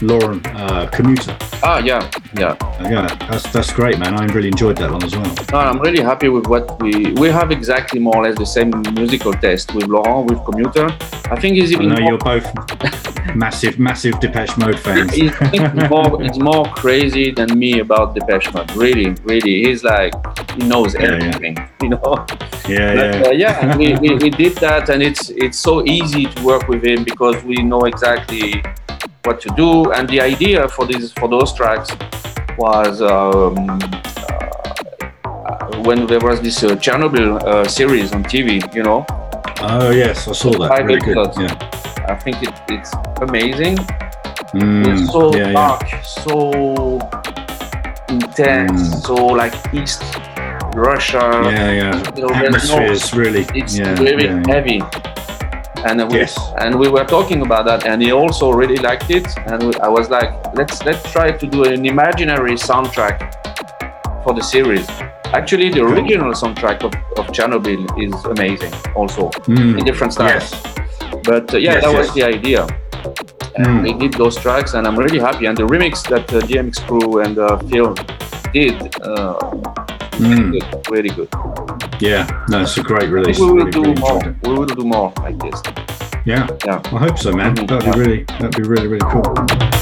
Laurent uh, Commuter. Ah, yeah, yeah. Yeah, that's that's great, man. I really enjoyed that one as well. No, I'm really happy with what we we have exactly more or less the same musical taste with Laurent with Commuter. I think he's I even know more, you're both massive, massive Depeche Mode fans. he's, he's more he's more crazy than me about Depeche Mode. Really, really, he's like he knows Yeah, yeah. everything. You know. Yeah, But, yeah. uh, yeah, we, we, we did that, and it's it's so easy to work with him because we know exactly what to do. And the idea for these for those tracks was um, uh, when there was this uh, Chernobyl uh, series on TV. You know, Oh yes, I saw that. Five Really good. Yeah. I think it, it's amazing. Mm, it's so yeah, yeah. dark, so intense, so like East Russia. Yeah, yeah. You know, there's Atmosphere is really. it's yeah, very yeah, heavy. And we, Yes. and we were talking about that, and he also really liked it. And we, I was like, let's let's try to do an imaginary soundtrack for the series. Actually, the original soundtrack of, of Chernobyl is amazing, also Mm, in different styles. yes. But uh, yeah, Yes, that was the idea. And Mm. we did those tracks, and I'm really happy. And the remix that uh, DMX Crew and uh, Phil did, Mm. good, really good. Yeah, no, it's a great release. we will Really, do really more. We will do more like this. Yeah, Yeah. I hope so, man. Mhm, That'd be really, that'd be really, really cool.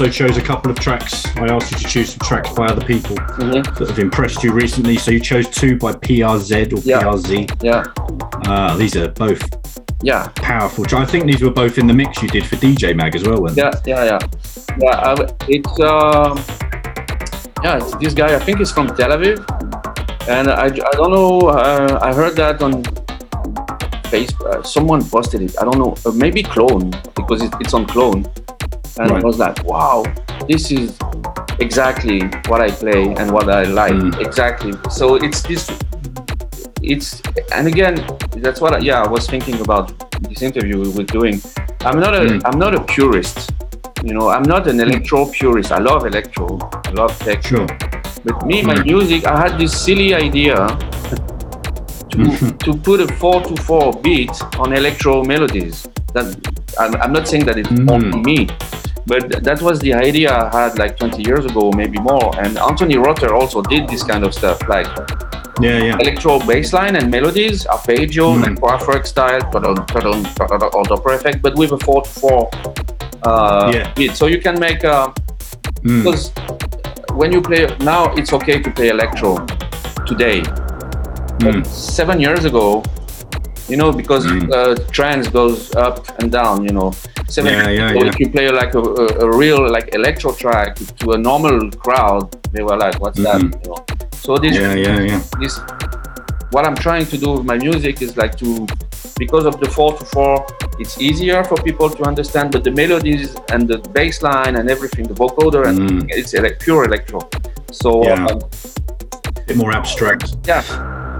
Also chose a couple of tracks. I asked you to choose some tracks by other people that have impressed you recently. So you chose two by PRZ or Yeah. PRZ. Yeah. Uh, these are both Yeah. powerful. I think these were both in the mix you did for DJ Mag as well. weren't they? Yeah, yeah, yeah. Yeah, I, w- it's um, yeah, it's this guy. I think he's from Tel Aviv, and I, I don't know. Uh, I heard that on Facebook. Uh, someone posted it. I don't know. Uh, maybe Clone because it, it's on Clone, and I was like, wow, this is exactly what I play and what I like. Mm. Exactly. So it's this. It's and again, that's what I, yeah I was thinking about this interview we were doing. I'm not a mm. am not a purist. You know, I'm not an mm. electro purist. I love electro. I love tech. Sure. But me, my music, I had this silly idea to mm-hmm. to put a four to four beat on electro melodies. That I'm, I'm not saying that it's only me, but that was the idea I had like 20 years ago, maybe more. And Anthony Rother also did this kind of stuff, like Yeah, yeah. electro bassline and melodies, arpeggio Mm. and Kraftwerk style, or Dopplereffekt, but with a four to four uh, Yeah. beat. So you can make uh, Mm. because when you play now, it's okay to play electro today. But Mm. seven years ago, you know, because uh, trends goes up and down, you know. Yeah, yeah, yeah. if you play like a, a, a real like electro track to a normal crowd, they were like, "What's that?" You know. So this, Yeah, yeah, yeah. this, what I'm trying to do with my music is like to, because of the four to four, it's easier for people to understand. But the melodies and the bass line and everything, the vocoder, and it's like pure electro. So Mm. Yeah. um, bit more abstract. yeah.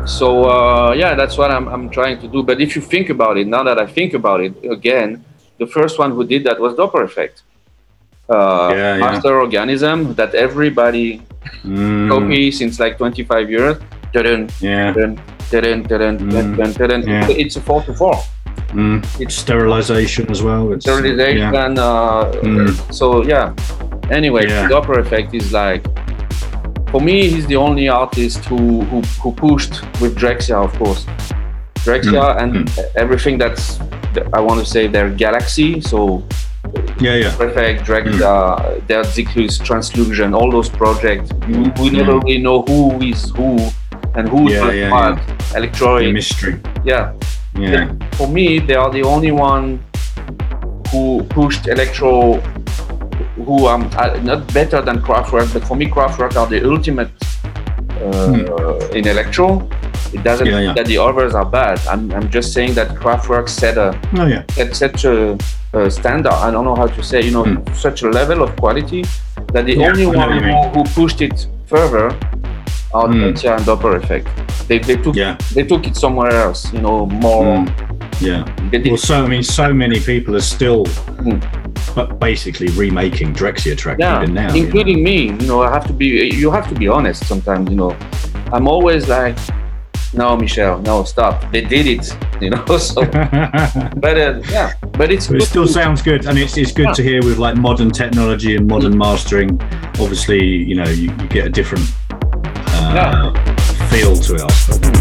So uh, yeah, that's what I'm, I'm trying to do. But if you think about it, now that I think about it again, the first one who did that was Dopplereffekt. Uh, Yeah, yeah. Master organism that everybody Mm. copy since like 25 years. Dun, Yeah. dun, dun, dun. Yeah. It's a four to four. Mm. It's sterilization as well. It's, Sterilization. Yeah. Uh, Mm. So yeah. Anyway, Yeah. Dopplereffekt is like, for me, he's the only artist who who, who pushed with Drexciya, of course. Drexciya Mm. and everything that's I want to say their galaxy. So Yeah, yeah. Perfect, Drexciya, Der Zyklus, Transllusion, all those projects. We, we never Mm. really know who is who and who's Yeah, what yeah, what. The Electronic. mystery. Yeah. Yeah. For me, they are the only one who pushed electro. Who um are not better than Kraftwerk, but for me, Kraftwerk are the ultimate uh, in electro. It doesn't. Yeah, mean yeah. that the others are bad. I'm, I'm just saying that Kraftwerk set a Oh yeah. set such a, a standard. I don't know how to say. You know, such a level of quality that the only I know what one who, who pushed it further are Mm. Katia and Dopplereffekt. They, they took they took it somewhere else. You know, more. Yeah. Well, so I mean, so many people are still, Hmm. but basically remaking Drexciya tracks yeah, even now. you know. including me. You know, I have to be. You have to be honest sometimes. You know, I'm always like, no, Michel no, stop. They did it. You know, (laughs) so. (laughs) but uh, yeah, but it's it still to- sounds good, and it's, it's good Yeah. to hear with like modern technology and modern mastering. Obviously, you know, you, you get a different uh, feel to it.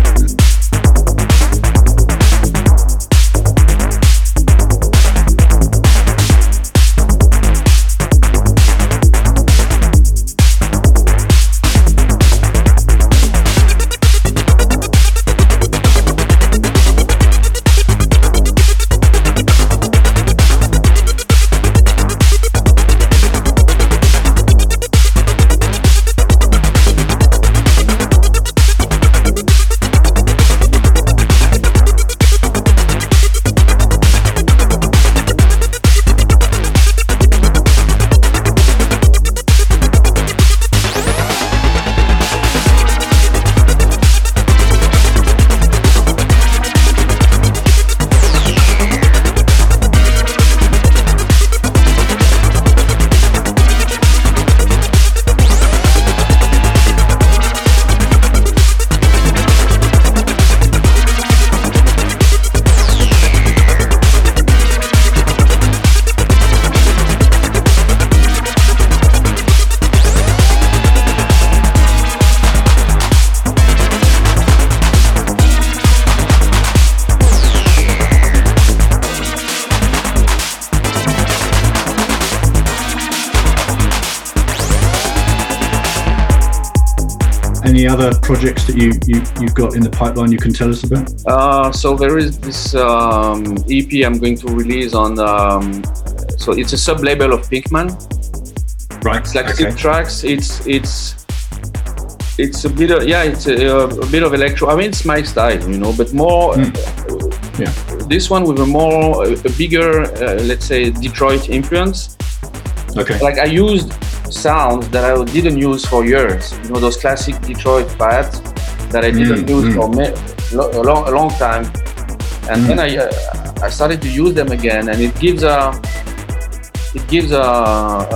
I suppose. Any other projects that you, you you've got in the pipeline you can tell us about? Uh, so there is this um, EP I'm going to release on. Um, so it's a sub label of Pinkman. Right. It's like okay. six tracks. It's it's it's a bit of yeah. It's a, a bit of electro. I mean, it's my style, you know, but more. Yeah. This one with a more a bigger, uh, let's say, Detroit influence. Okay. Like I used sounds that I didn't use for years. You know, those classic Detroit pads that I didn't Mm, use mm. for me- a long, a long time. And then I, uh, I started to use them again, and it gives a, it gives a,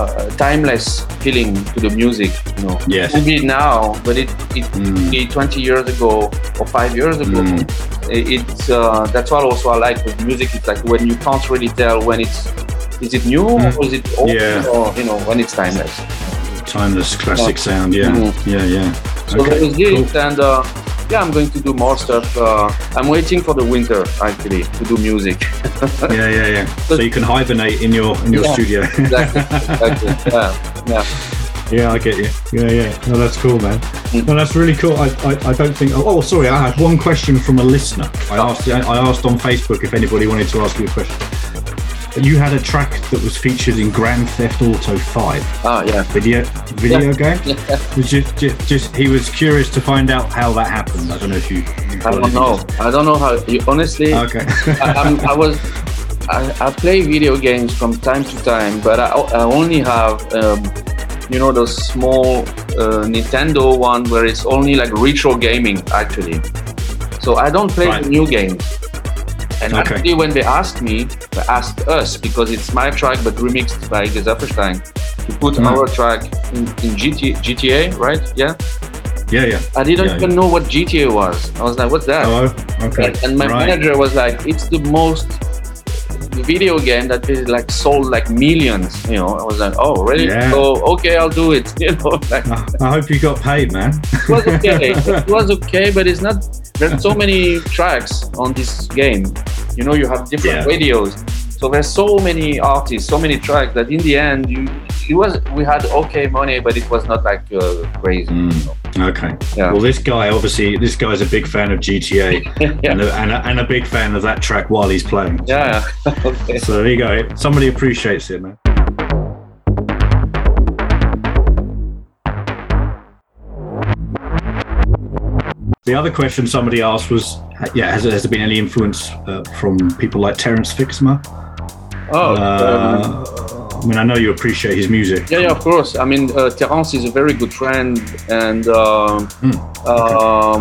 a, timeless feeling to the music. You know, Yes. maybe now, but it, it maybe 20 years ago or five years ago. Mm. It, it's uh, that's what also I like with music. It's like when you can't really tell when it's is it new Mm. or is it old Yeah. or you know when it's timeless. Timeless classic sound. Yeah, Mhm. yeah, yeah. So that is it, and uh, yeah, I'm going to do more stuff. Uh, I'm waiting for the winter actually to do music. (laughs) yeah, yeah, yeah. So you can hibernate in your in your Yeah, studio. (laughs) exactly, exactly. Yeah, yeah. Yeah, I get you. Yeah, yeah. No, that's cool, man. No, that's really cool. I, I, I don't think. Oh, oh, sorry. I had one question from a listener. I asked. I asked on Facebook if anybody wanted to ask you a question. You had a track that was featured in Grand Theft Auto Five. Ah, yeah. Video video Yeah. game. Yeah. Was Just, just, just, he was curious to find out how that happened. I don't know if you. I don't know. I don't know how. You, honestly, Okay. I, I'm, was. I, I play video games from time to time, but I, I only have, um, you know, those small uh, Nintendo one where it's only like retro gaming actually. So I don't play Right. new games. And Okay. actually, when they asked me, they asked us because it's my track but remixed by Gesaffelstein to put Mm. our track in, in GT, GTA, right? Yeah. Yeah, yeah. I didn't Yeah, even yeah. know what GTA was. I was like, what's that? Oh, okay. And, and my Right. manager was like, it's the most video game that is like sold like millions. You know, I was like, oh, really? Yeah. So okay, I'll do it. (laughs) You know, like, I hope you got paid, man. it was okay. (laughs) it was okay, but it's not. There's so many tracks on this game. You know, you have different Yeah. radios. So there's so many artists, so many tracks that in the end, you it was we had okay money, but it was not like uh, crazy. you know. Okay. Yeah. Well, this guy obviously, this guy's a big fan of GTA (laughs) and, a, and, a, and a big fan of that track while he's playing. Yeah. (laughs) okay. So there you go. Somebody appreciates it, man. The other question somebody asked was, yeah, has, has there been any influence uh, from people like Terence Fixmer? Oh. um, Uh, I mean, I know you appreciate his music. Yeah, yeah, of course. I mean, uh, Terence is a very good friend, and um, Hmm, um,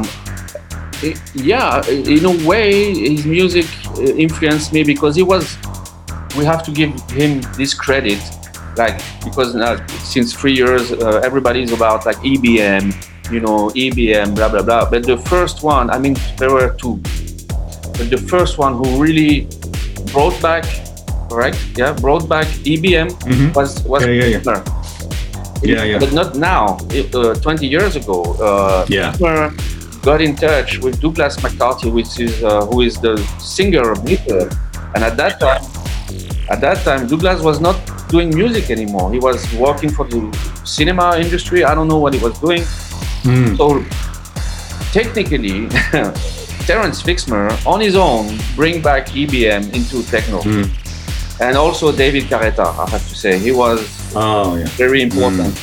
i- yeah, in a way, his music uh, influenced me because he was. We have to give him this credit, like because now, since three years, uh, everybody is about like EBM, you know, EBM, blah blah blah. But the first one, I mean, there were two, but the first one who really brought back, correct? Yeah, brought back EBM Mhm. was was Yeah, yeah, yeah. Yeah, yeah. But not now. It, uh, 20 years ago, uh, Yeah. Hitler got in touch with Douglas McCarthy, which is uh, who is the singer of Nitzer. And at that time, at that time, Douglas was not doing music anymore. He was working for the cinema industry. I don't know what he was doing. Mm. So technically, (laughs) Terence Fixmer on his own bring back EBM into techno. Mm. And also David Carretta, I have to say, he was Oh, yeah. very important.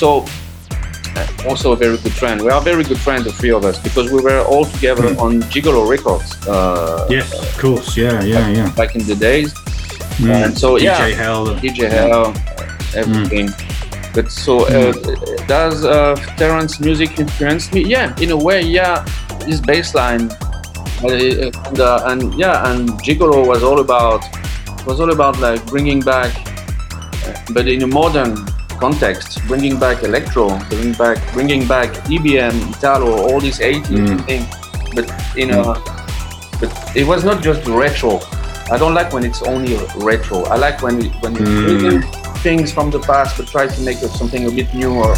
So uh, also a very good friend. We are very good friends, the three of us, because we were all together on Gigolo Records. Uh, Yes, of course. Yeah, yeah, yeah. Back in the days. Mm. And so yeah, DJ Hell. DJ Hell, everything. But so uh, does uh, Terence music influence me? Yeah, in a way, yeah. His bass line, uh, and, uh, and yeah, and Gigolo was all about was all about like bringing back, but in a modern context, bringing back electro, bringing back bringing back EBM, Italo, all these 80s Mm. things. But in a but it was not just retro. I don't like when it's only retro. I like when when you Mm. things from the past but try to make it something a bit newer.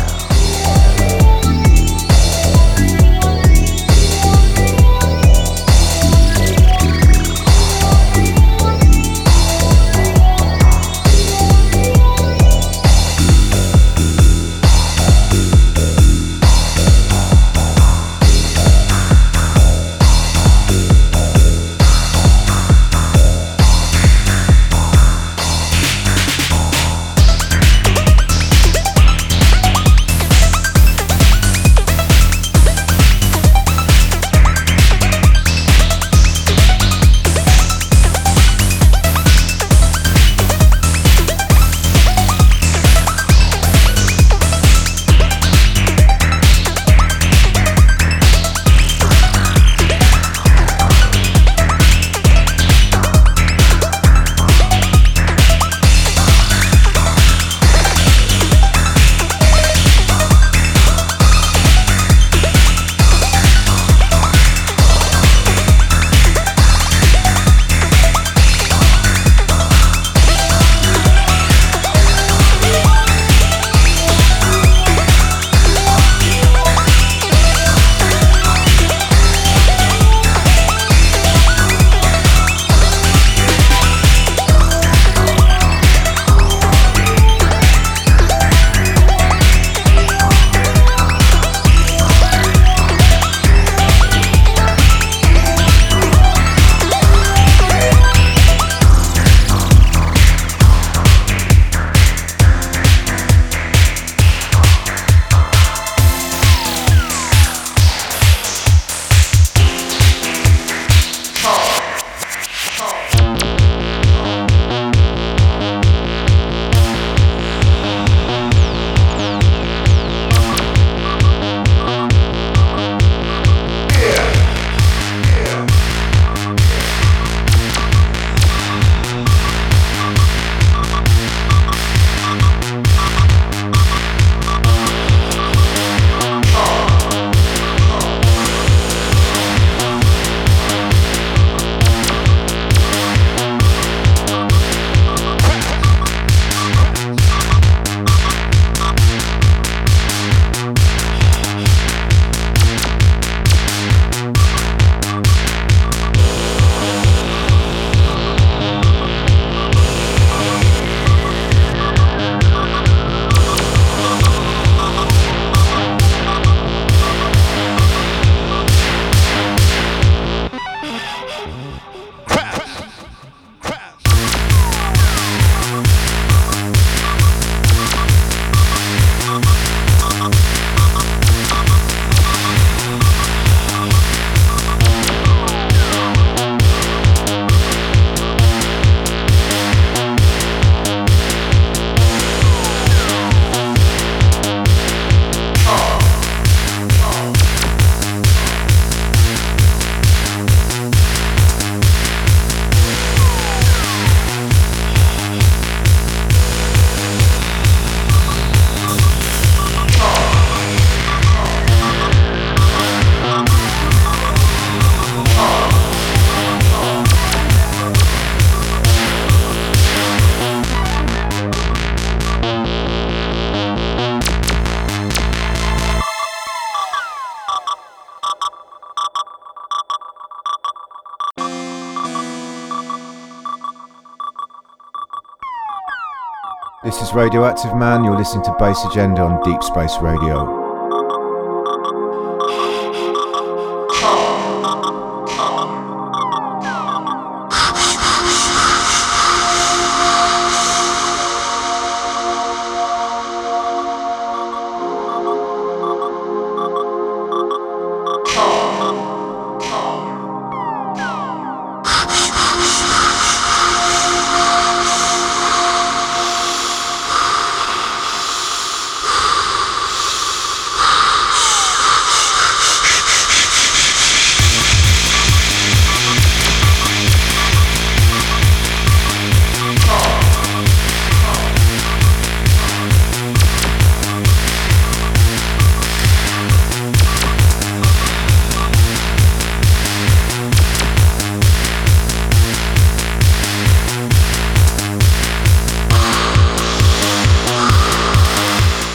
Radioactive Man. You're listening to Bass Agenda on Deep Space Radio.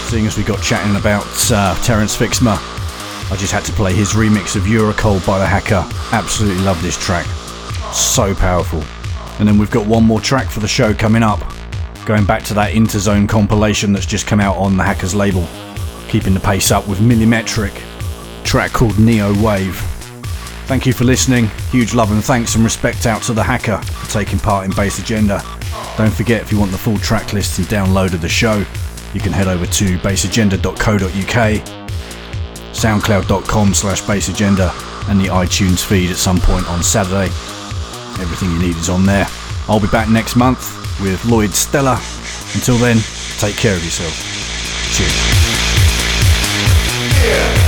Seeing as we got chatting about uh, Terence Fixmer, I just had to play his remix of Eurocold by the Hacker. Absolutely love this track. So powerful. And then we've got one more track for the show coming up, going back to that Interzone compilation that's just come out on the Hackers label. Keeping the pace up with Millimetric, track called Neo Wave. Thank you for listening. Huge love and thanks and respect out to the Hacker for taking part in Bass Agenda. Don't forget if you want the full track list and download of the show, you can head over to bassagenda.co.uk, soundcloud.com slash baseagenda, and the iTunes feed at some point on Saturday. Everything you need is on there. I'll be back next month with Lloyd Stella. Until then, take care of yourself. Cheers. Yeah.